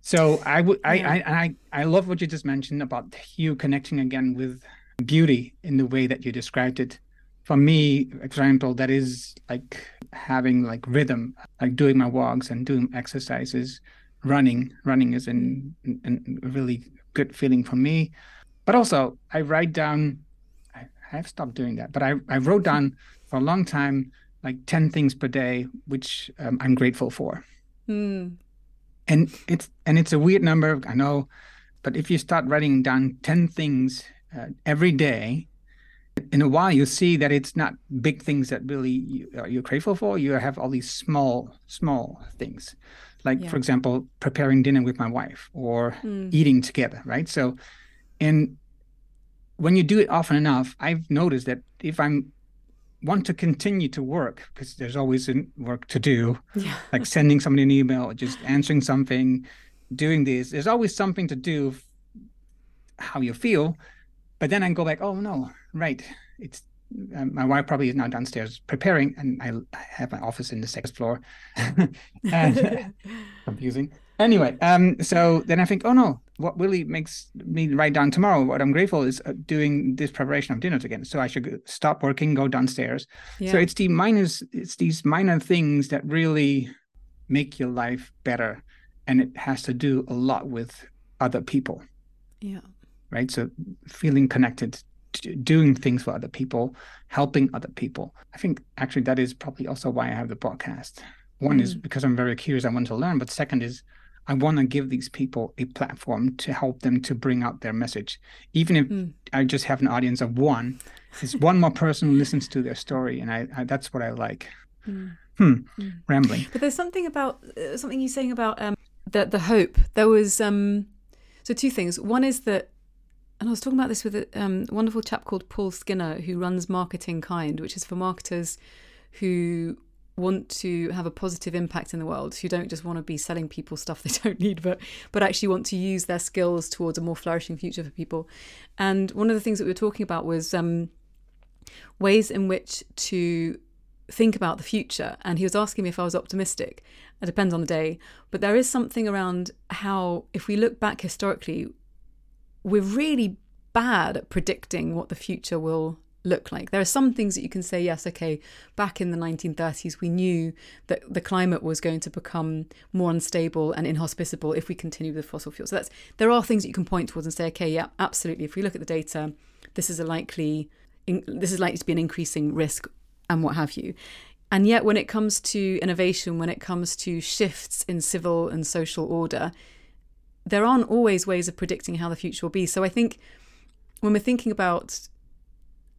Speaker 1: So i would I, I i i love what you just mentioned about you connecting again with beauty in the way that you described it. For me example that is like having like rhythm like doing my walks and doing exercises running running is an, an, a really good feeling for me. But also i write down I, I have stopped doing that but i i wrote down for a long time like 10 things per day which um, i'm grateful for mm. and it's and it's a weird number i know but if you start writing down 10 things uh, every day in a while you see that it's not big things that really you, uh, you're grateful for you have all these small small things like yeah. for example preparing dinner with my wife or mm. eating together right so and when you do it often enough i've noticed that if i'm want to continue to work because there's always work to do. Yeah. like sending somebody an email just answering something doing this. There's always something to do how you feel but then i go back oh no right. It's um, my wife probably is now downstairs preparing and i, I have my office in the second floor. And confusing. Anyway um so then i think oh no what really makes me write down tomorrow what i'm grateful is uh, doing this preparation of dinner again. So i should stop working go downstairs. Yeah. so it's the minus it's these minor things that really make your life better and it has to do a lot with other people.
Speaker 3: Yeah.
Speaker 1: Right? So feeling connected doing things for other people helping other people. I think actually that is probably also why i have the podcast. One mm. is because i'm very curious i want to learn but second is I want to give these people a platform to help them to bring out their message. Even if mm. I just have an audience of one, it's one more person who listens to their story, and I, I that's what I like. Mm. Hmm. Mm. Rambling.
Speaker 3: But there's something about uh, something you're saying about um, the the hope. There was um, so two things. One is that and I was talking about this with a um, wonderful chap called Paul Skinner, who runs MarketingKind, which is for marketers who want to have a positive impact in the world, who don't just want to be selling people stuff they don't need, but but actually want to use their skills towards a more flourishing future for people. And one of the things that we were talking about was um, ways in which to think about the future. And he was asking me if I was optimistic. It depends on the day, but there is something around how, if we look back historically, we're really bad at predicting what the future will look like. There are some things that you can say, yes, okay, back in the 1930s, we knew that the climate was going to become more unstable and inhospitable if we continue with fossil fuels. So that's there are things that you can point towards and say, okay, yeah, absolutely. If we look at the data, this is a likely this is likely to be an increasing risk and what have you. And yet, when it comes to innovation, when it comes to shifts in civil and social order, there aren't always ways of predicting how the future will be. So I think when we're thinking about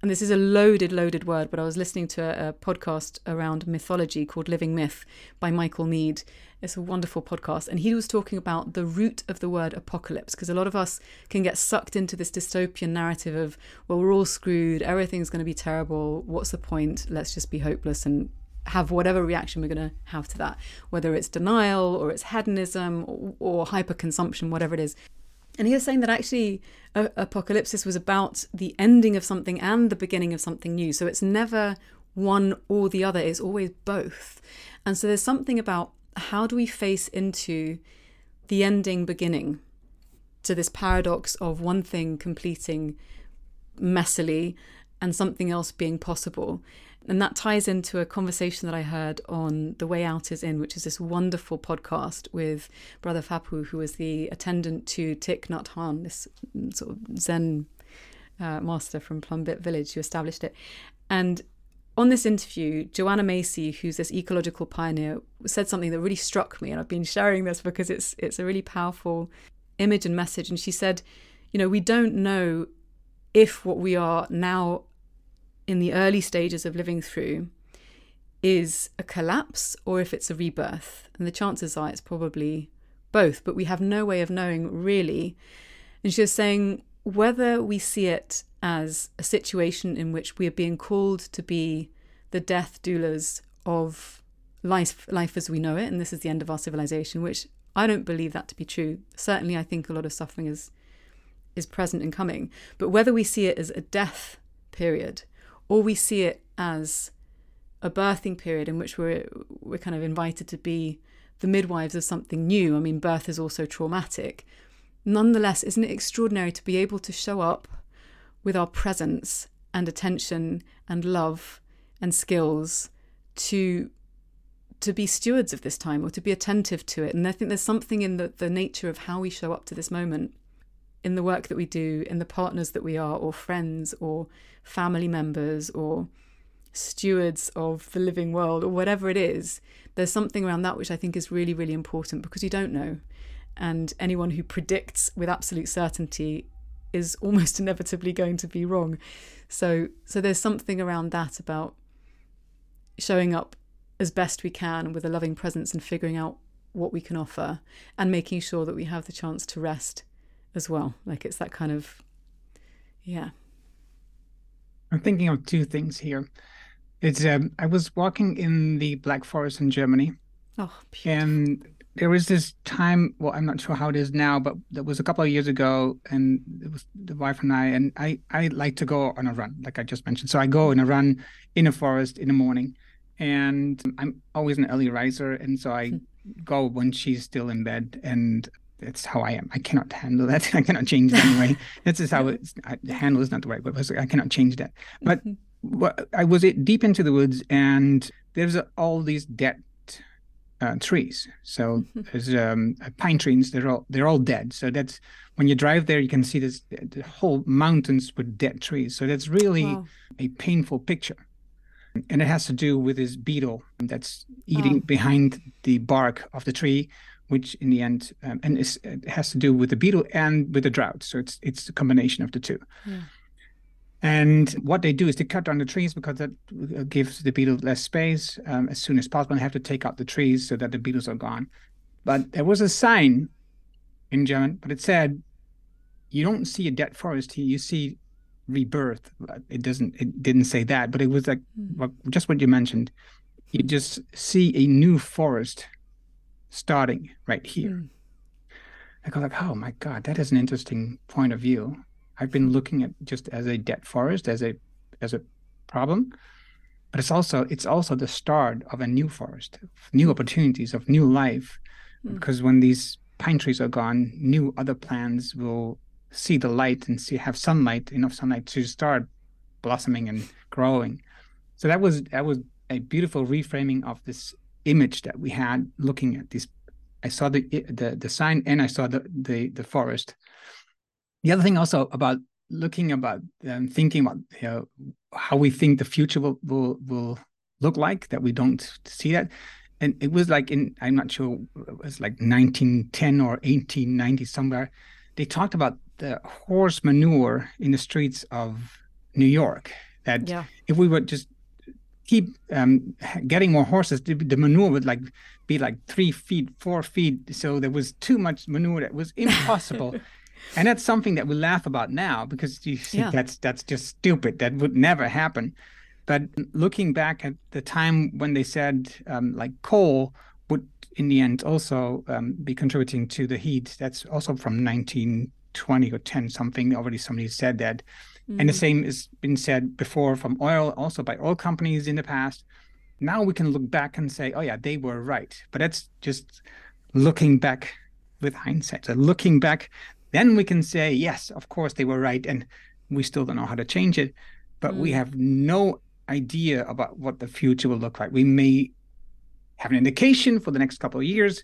Speaker 3: and this is a loaded, loaded word, but I was listening to a, a, podcast around mythology called Living Myth by Michael Meade. It's a wonderful podcast. And he was talking about the root of the word apocalypse, because a lot of us can get sucked into this dystopian narrative of, well, we're all screwed, everything's going to be terrible, what's the point? Let's just be hopeless and have whatever reaction we're going to have to that, whether it's denial or it's hedonism or, or hyperconsumption, whatever it is. And he was saying that actually Apocalypsis was about the ending of something and the beginning of something new. So it's never one or the other, it's always both. And so there's something about how do we face into the ending beginning to this paradox of one thing completing messily and something else being possible. And that ties into a conversation that I heard on The Way Out is In, which is this wonderful podcast with Brother Phap Huu, who was the attendant to Thich Nhat Hanh, this sort of Zen uh, master from Plum Village who established it. And on this interview, Joanna Macy, who's this ecological pioneer, said something that really struck me, and I've been sharing this because it's it's a really powerful image and message. And she said, you know, we don't know if what we are now in the early stages of living through is a collapse or if it's a rebirth. And the chances are it's probably both, but we have no way of knowing really. And she was saying whether we see it as a situation in which we are being called to be the death doulas of life, life as we know it, and this is the end of our civilization, which I don't believe that to be true. Certainly, I think a lot of suffering is is present and coming. But whether we see it as a death period or we see it as a birthing period in which we're we're kind of invited to be the midwives of something new. I mean, birth is also traumatic. Nonetheless, isn't it extraordinary to be able to show up with our presence and attention and love and skills to to be stewards of this time or to be attentive to it. And I think there's something in the, the nature of how we show up to this moment in the work that we do, in the partners that we are, or friends, or family members, or stewards of the living world, or whatever it is, there's something around that which I think is really, really important because you don't know. And anyone who predicts with absolute certainty is almost inevitably going to be wrong. So, so there's something around that about showing up as best we can with a loving presence and figuring out what we can offer and making sure that we have the chance to rest as well. Like it's that kind of, yeah.
Speaker 1: I'm thinking of two things here. It's um, I was walking in the Black Forest in Germany,
Speaker 3: oh,
Speaker 1: and there was this time. Well, I'm not sure how it is now, but that was a couple of years ago, and it was the wife and I. And I I like to go on a run, like I just mentioned. So I go on a run in a forest in the morning, and I'm always an early riser, and so I hmm. go when she's still in bed, and that's how I am. I cannot handle that. I cannot change that anyway. This is how it's. I, handle is not the right word. I cannot change that. But mm-hmm. I was deep into the woods, and there's all these dead uh, trees. So mm-hmm. there's um, pine trees. They're all they're all dead. So that's when you drive there, you can see this the whole mountains with dead trees. So that's really wow. a painful picture. And it has to do with this beetle that's eating oh. behind the bark of the tree which in the end um, and it has to do with the beetle and with the drought. So it's it's a combination of the two. Yeah. And what they do is they cut down the trees because that uh, gives the beetle less space um, as soon as possible. They have to take out the trees so that the beetles are gone. But there was a sign in German, but it said, "You don't see a dead forest here. You see rebirth." It doesn't. It didn't say that, but it was like mm. just what you mentioned. You just see a new forest starting right here. Mm. I go like, oh my God, that is an interesting point of view. I've been looking at just as a dead forest, as a as a problem, but it's also it's also the start of a new forest, new opportunities of new life. Mm. Because when these pine trees are gone, new other plants will see the light and see have sunlight, enough sunlight to start blossoming and growing. So that was that was a beautiful reframing of this image that we had looking at this. I saw the the, the sign and i saw the, the the forest. The other thing also about looking about um, thinking about you know, how we think the future will, will will look like that we don't see that. And it was like in i'm not sure it was like 1910 or 1890 somewhere they talked about the horse manure in the streets of new york that yeah. if we would just keep um, getting more horses, the manure would like be like three feet, four feet. So there was too much manure that was impossible. and that's something that we laugh about now because you think yeah. that's that's just stupid. That would never happen. But looking back at the time when they said um, like coal would in the end also um, be contributing to the heat, that's also from 1920 or 10 something. Already somebody said that. Mm. And the same has been said before from oil, also by oil companies in the past. Now we can look back and say, oh, yeah, they were right. But that's just looking back with hindsight. So looking back, then we can say, yes, of course they were right. And we still don't know how to change it. But mm. we have no idea about what the future will look like. We may have an indication for the next couple of years,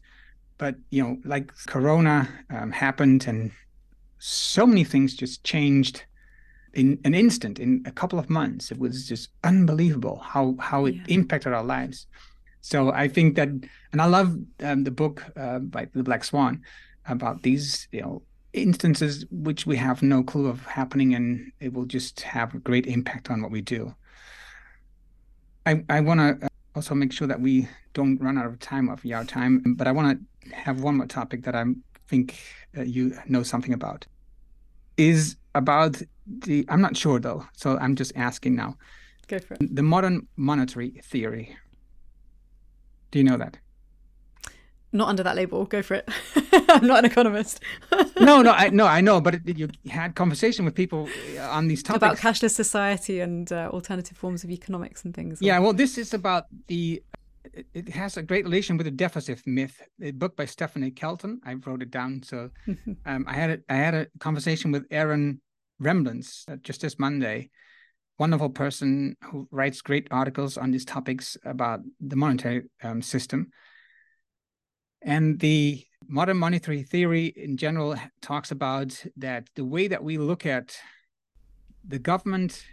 Speaker 1: but you know, like Corona um, happened, and so many things just changed in an instant, in a couple of months. It was just unbelievable how how it yeah. impacted our lives. So I think that, and I love um, the book uh, by the Black Swan about these, you know, instances which we have no clue of happening, and it will just have a great impact on what we do. I I want to uh, also make sure that we don't run out of time of your time, but I want to have one more topic that I think uh, you know something about. Is about the I'm not sure though, so I'm just asking now.
Speaker 3: Go for it.
Speaker 1: The modern monetary theory. Do you know that?
Speaker 3: Not under that label. Go for it. I'm not an economist.
Speaker 1: no, no, I no, I know, but it, you had conversation with people uh, on these topics
Speaker 3: about cashless society and uh, alternative forms of economics and things.
Speaker 1: Yeah, well, this is about the. It, has a great relation with the deficit myth. A book by Stephanie Kelton. I wrote it down. So um, I had a, I had a conversation with Aaron Rembrandts uh, just this Monday. Wonderful person who writes great articles on these topics about the monetary um, system. And the modern monetary theory in general talks about that the way that we look at the government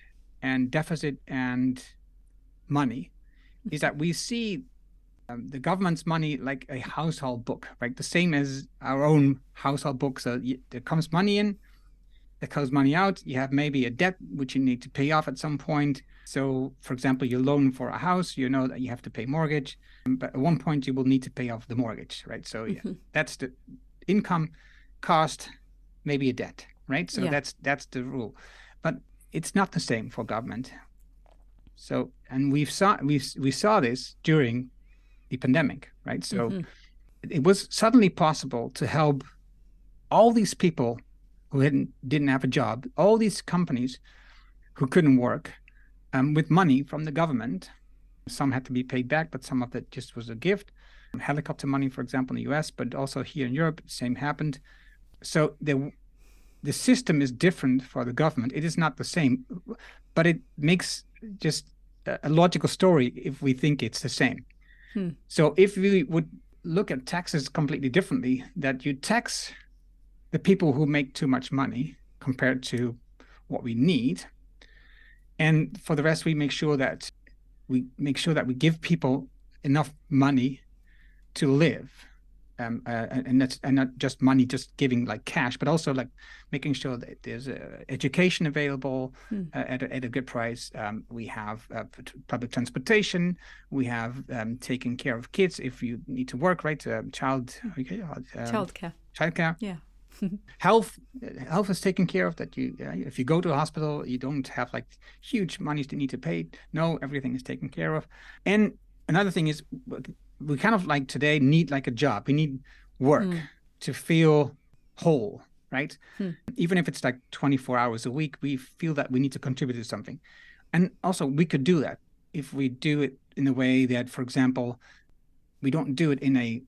Speaker 1: and deficit and money is that we see um, the government's money like a household book, right? The same as our own household book. So there comes money in, there comes money out. You have maybe a debt which you need to pay off at some point. So, for example, you loan for a house, you know that you have to pay mortgage, but at one point you will need to pay off the mortgage, right? So mm-hmm. yeah, that's the income, cost, maybe a debt, right? So yeah. that's that's the rule, but it's not the same for government. So, and we've saw we we saw this during the pandemic, right? So, mm-hmm. it was suddenly possible to help all these people who hadn't didn't have a job, all these companies who couldn't work um, with money from the government. Some had to be paid back, but some of it just was a gift. Helicopter money, for example, in the US, but also here in Europe, same happened. So the the system is different for the government. It is not the same, but it makes just a logical story if we think it's the same. Hmm. So if we would look at taxes completely differently, that you tax the people who make too much money compared to what we need, and for the rest we make sure that we make sure that we give people enough money to live um, uh, and that's and not just money just giving like cash but also like making sure that there's uh, education available hmm. uh, at, a, at a good price. Um, we have uh, public transportation. We have um, taking care of kids if you need to work right? Um, child
Speaker 3: okay, um, childcare.
Speaker 1: childcare.
Speaker 3: Yeah
Speaker 1: health health is taken care of that you uh, if you go to a hospital you don't have like huge monies to need to pay no everything is taken care of. And another thing is we kind of like today need like a job. We need work mm. to feel whole right? Hmm. even if it's like 24 hours a week we feel that we need to contribute to something. And also we could do that. If we do it in a way that for example we don't do it in a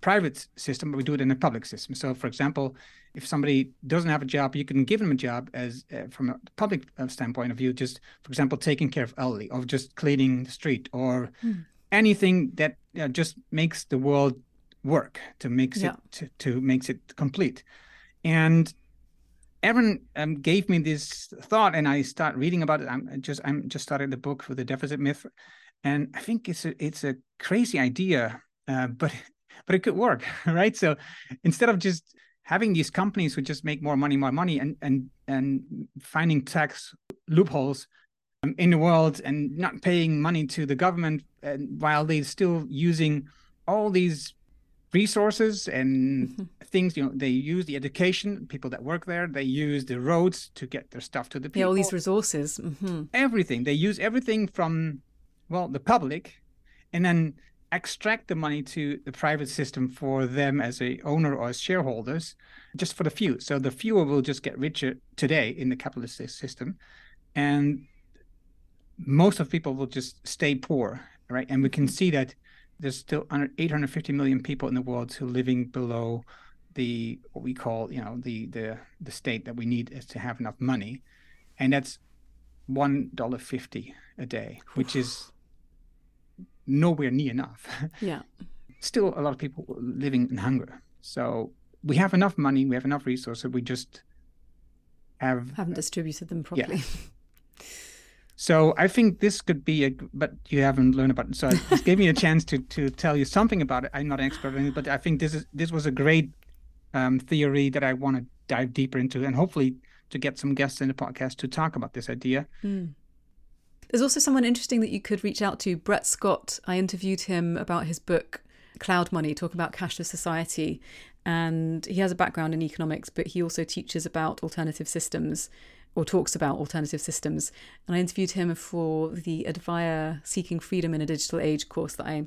Speaker 1: private system, but we do it in a public system. So, for example, if somebody doesn't have a job, you can give them a job as uh, from a public uh, standpoint of view, just for example, taking care of elderly, or just cleaning the street, or mm. anything that just makes the world work to makes yeah. it to, to makes it complete. And Aaron um, gave me this thought, and I start reading about it. I'm just I'm just started the book for the deficit myth, and I think it's a it's a crazy idea, uh, but but it could work, right? So instead of just having these companies who just make more money, more money, and and and finding tax loopholes um, in the world and not paying money to the government, and while they're still using all these resources and mm-hmm. things you know they use the education people that work there they use the roads to get their stuff to the people
Speaker 3: yeah all these resources mm-hmm.
Speaker 1: everything they use everything from well the public and then extract the money to the private system for them as a owner or as shareholders, just for the few. So the fewer will just get richer today in the capitalist system, and most of people will just stay poor, right? And we can see that there's still 850 million people in the world who are living below the what we call, you know, the the the state that we need is to have enough money, and that's one dollar fifty a day, which is nowhere near enough.
Speaker 3: Yeah.
Speaker 1: Still, a lot of people living in hunger. So we have enough money, we have enough resources. We just have
Speaker 3: haven't distributed them properly.
Speaker 1: Yeah. So I think this could be a, but you haven't learned about it. So it gave me a chance to to tell you something about it. I'm not an expert in it, but I think this is this was a great um, theory that I want to dive deeper into, and hopefully to get some guests in the podcast to talk about this idea.
Speaker 3: Mm. There's also someone interesting that you could reach out to, Brett Scott. I interviewed him about his book Cloud Money, talking about cashless society. And he has a background in economics, but he also teaches about alternative systems or talks about alternative systems. And I interviewed him for the Advaya Seeking Freedom in a Digital Age course that I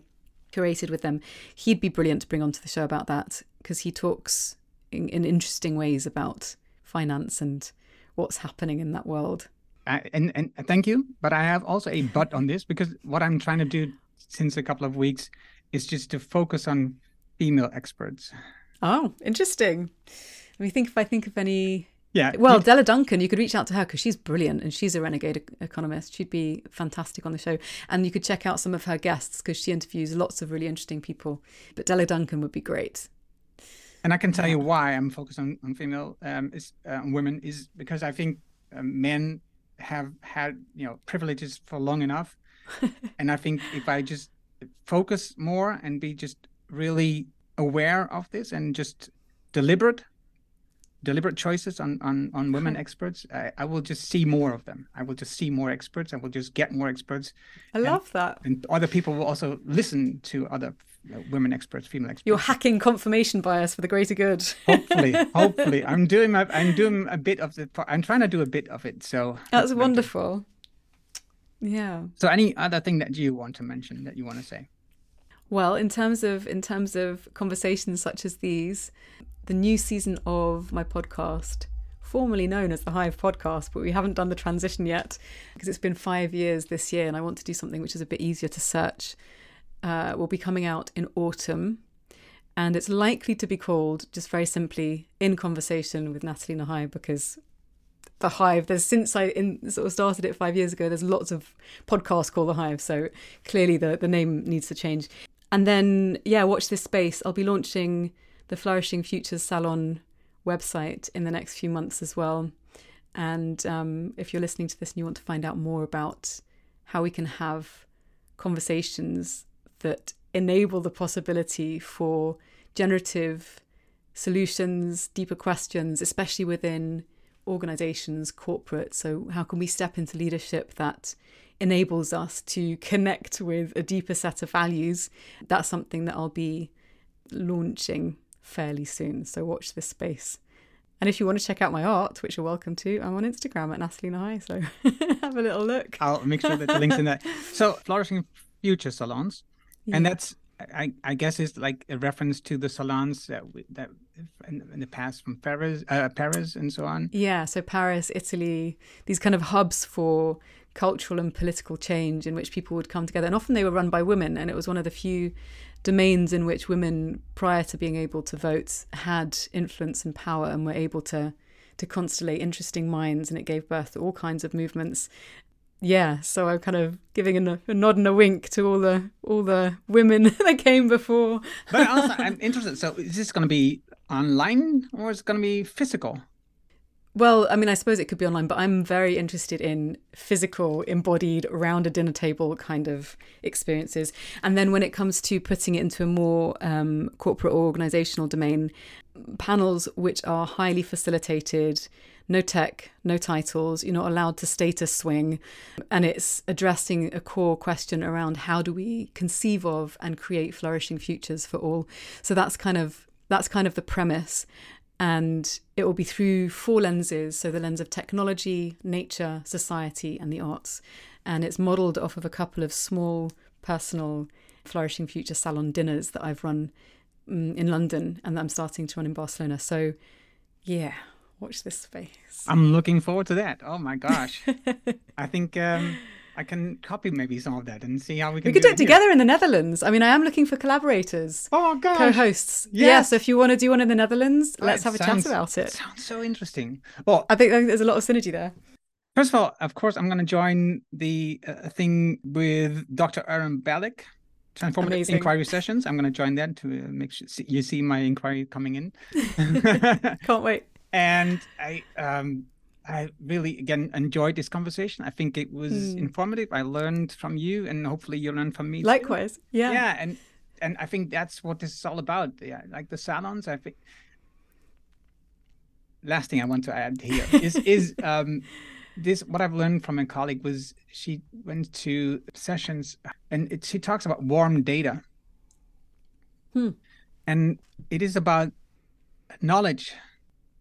Speaker 3: curated with them. He'd be brilliant to bring onto the show about that because he talks in, in interesting ways about finance and what's happening in that world.
Speaker 1: Uh, and and thank you, but I have also a but on this because what I'm trying to do since a couple of weeks is just to focus on female experts.
Speaker 3: Oh, interesting. Let me think if I think of any.
Speaker 1: Yeah.
Speaker 3: Well, Della Duncan, you could reach out to her because she's brilliant and she's a renegade economist. She'd be fantastic on the show. And you could check out some of her guests because she interviews lots of really interesting people. But Della Duncan would be great.
Speaker 1: And I can tell you why I'm focused on, on female um, is uh, women is because I think um, men have had you know privileges for long enough, and I think if I just focus more and be just really aware of this and just deliberate deliberate choices on on on women experts I, I, will just see more of them. I will just see more experts. I will just get more experts.
Speaker 3: I love and, that.
Speaker 1: and other people will also listen to other women experts, female experts.
Speaker 3: You're hacking confirmation bias for the greater good.
Speaker 1: hopefully, hopefully, I'm doing my, I'm doing a bit of the, I'm trying to do a bit of it. So
Speaker 3: that's wonderful. Yeah.
Speaker 1: So, any other thing that you want to mention that you want to say?
Speaker 3: Well, in terms of in terms of conversations such as these, the new season of my podcast formerly known as the Hive podcast, but we haven't done the transition yet because it's been five years this year and I want to do something which is a bit easier to search uh, will be coming out in autumn. And it's likely to be called, just very simply, In Conversation with Nathalie Nahai, because the Hive, there's since I in, sort of started it five years ago, there's lots of podcasts called The Hive. So clearly the, the name needs to change. And then, yeah, watch this space. I'll be launching the Flourishing Futures Salon website in the next few months as well. And um, if you're listening to this and you want to find out more about how we can have conversations that enable the possibility for generative solutions, deeper questions, especially within organizations, corporate. So, how can we step into leadership that enables us to connect with a deeper set of values? That's something that I'll be launching fairly soon. So, watch this space. And if you want to check out my art, which you're welcome to, I'm on Instagram at Nathalie Nahai. So have a little look.
Speaker 1: I'll make sure that the link's in there. So, Flourishing Future Salons yeah. and that's I, I guess is like a reference to the salons that that in, in the past from Paris, uh, Paris and so on.
Speaker 3: Yeah, so Paris, Italy, these kind of hubs for cultural and political change in which people would come together, and often they were run by women, and it was one of the few domains in which women, prior to being able to vote, had influence and power and were able to to constellate interesting minds, and it gave birth to all kinds of movements yeah, so I'm kind of giving a, a, nod and a wink to all the all the women that came before.
Speaker 1: but also, I'm interested. So, is this going to be online or is it going to be physical?
Speaker 3: Well, I mean, I suppose it could be online, but I'm very interested in physical, embodied, around a dinner table kind of experiences. And then when it comes to putting it into a more um, corporate or organizational domain, panels which are highly facilitated, no tech, no titles, you're not allowed to status swing. And it's addressing a core question around how do we conceive of and create flourishing futures for all. So that's kind of that's kind of the premise. And it will be through four lenses. So the lens of technology, nature, society, and the arts. And it's modeled off of a couple of small personal Flourishing Future Salon dinners that I've run um, in London and that I'm starting to run in Barcelona. So, yeah, watch this space.
Speaker 1: I'm looking forward to that. Oh my gosh. I think um, I can copy maybe some of that and see how we can
Speaker 3: we could
Speaker 1: do,
Speaker 3: do it together in the Netherlands. I mean, I am looking for collaborators.
Speaker 1: Oh gosh.
Speaker 3: Co-hosts.
Speaker 1: Yes.
Speaker 3: Yeah, so if you want to do one in the Netherlands,
Speaker 1: Oh,
Speaker 3: let's have a
Speaker 1: sounds-
Speaker 3: chat about it.
Speaker 1: Sounds so interesting. Well,
Speaker 3: I think, there's a lot of synergy there.
Speaker 1: first of all, of course, I'm going to join the uh, thing with Dr. Aaron Balick, Transformative
Speaker 3: Amazing.
Speaker 1: Inquiry Sessions. I'm going to join that to uh, make sure you see my inquiry coming in.
Speaker 3: Can't wait.
Speaker 1: And I um I really again enjoyed this conversation. I think it was
Speaker 3: Mm.
Speaker 1: informative. I learned from you, and hopefully you learned from me. too.
Speaker 3: Likewise. Yeah.
Speaker 1: Yeah, and and I think that's what this is all about. Yeah, like the salons. I think. Last thing I want to add here is is um this what I've learned from a colleague was she went to sessions and it, she talks about warm data.
Speaker 3: Hmm.
Speaker 1: And it is about knowledge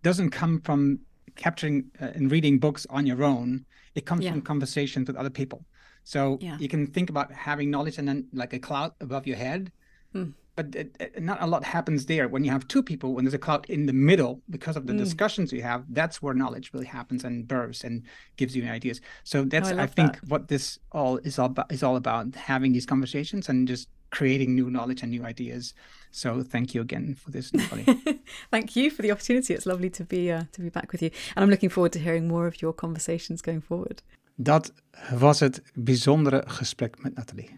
Speaker 1: doesn't come from capturing uh, and reading books on your own. It comes
Speaker 3: Yeah.
Speaker 1: from conversations with other people. So
Speaker 3: Yeah.
Speaker 1: you can think about having knowledge and then like a cloud above your head.
Speaker 3: Hmm.
Speaker 1: But it, it- not a lot happens there. When you have two people, when there's a cloud in the middle, because of the
Speaker 3: Mm.
Speaker 1: discussions you have, that's where knowledge really happens and bursts and gives you ideas. So that's
Speaker 3: I
Speaker 1: I, think
Speaker 3: that.
Speaker 1: what this all is all about is all about having these conversations and just creating new knowledge and new ideas. So thank you again for this, Natalie.
Speaker 3: Thank you for the opportunity. It's lovely to be uh, to be back with you, and I'm looking forward to hearing more of your conversations going forward.
Speaker 1: Dat was het bijzondere gesprek met Nathalie.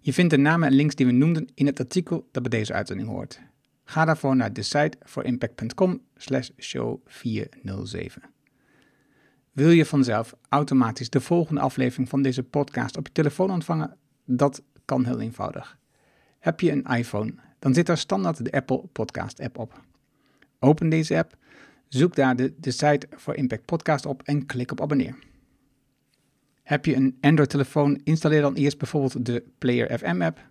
Speaker 1: Je vindt de namen en links die we noemden in het artikel dat bij deze uitzending hoort. Ga daarvoor naar decideforimpact.com slash show 407. Wil je vanzelf automatisch de volgende aflevering van deze podcast op je telefoon ontvangen? Dat kan heel eenvoudig. Heb je een iPhone, dan zit er standaard de Apple Podcast app op. Open deze app, zoek daar de Decide for Impact podcast op en klik op abonneer. Heb je een Android-telefoon? Installeer dan eerst bijvoorbeeld de Player FM app.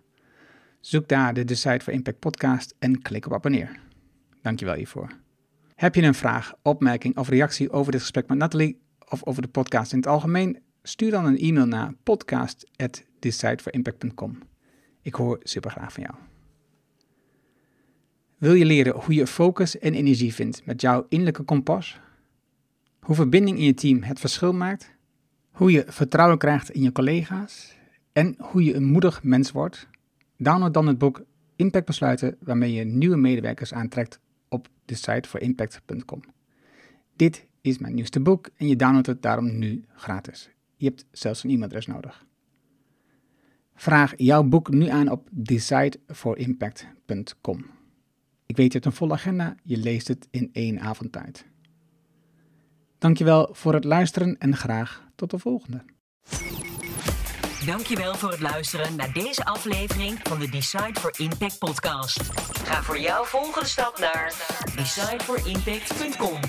Speaker 1: Zoek daar de Decide for Impact podcast en klik op abonneer. Dankjewel hiervoor. Heb je een vraag, opmerking of reactie over dit gesprek met Nathalie of over de podcast in het algemeen? Stuur dan een e-mail naar podcast@decideforimpact.com. Ik hoor super graag van jou. Wil je leren hoe je focus en energie vindt met jouw innerlijke kompas? Hoe verbinding in je team het verschil maakt? Hoe je vertrouwen krijgt in je collega's en hoe je een moedig mens wordt. Download dan het boek Impact Besluiten waarmee je nieuwe medewerkers aantrekt op decideforimpact.com. Dit is mijn nieuwste boek en je downloadt het daarom nu gratis. Je hebt zelfs een e-mailadres nodig. Vraag jouw boek nu aan op decideforimpact.com. Ik weet je hebt een volle agenda, je leest het in één avond tijd. Dankjewel voor het luisteren en graag tot de volgende.
Speaker 2: Dankjewel voor het luisteren naar deze aflevering van de Decide for Impact podcast. Ga voor jouw volgende stap naar decideforimpact.com.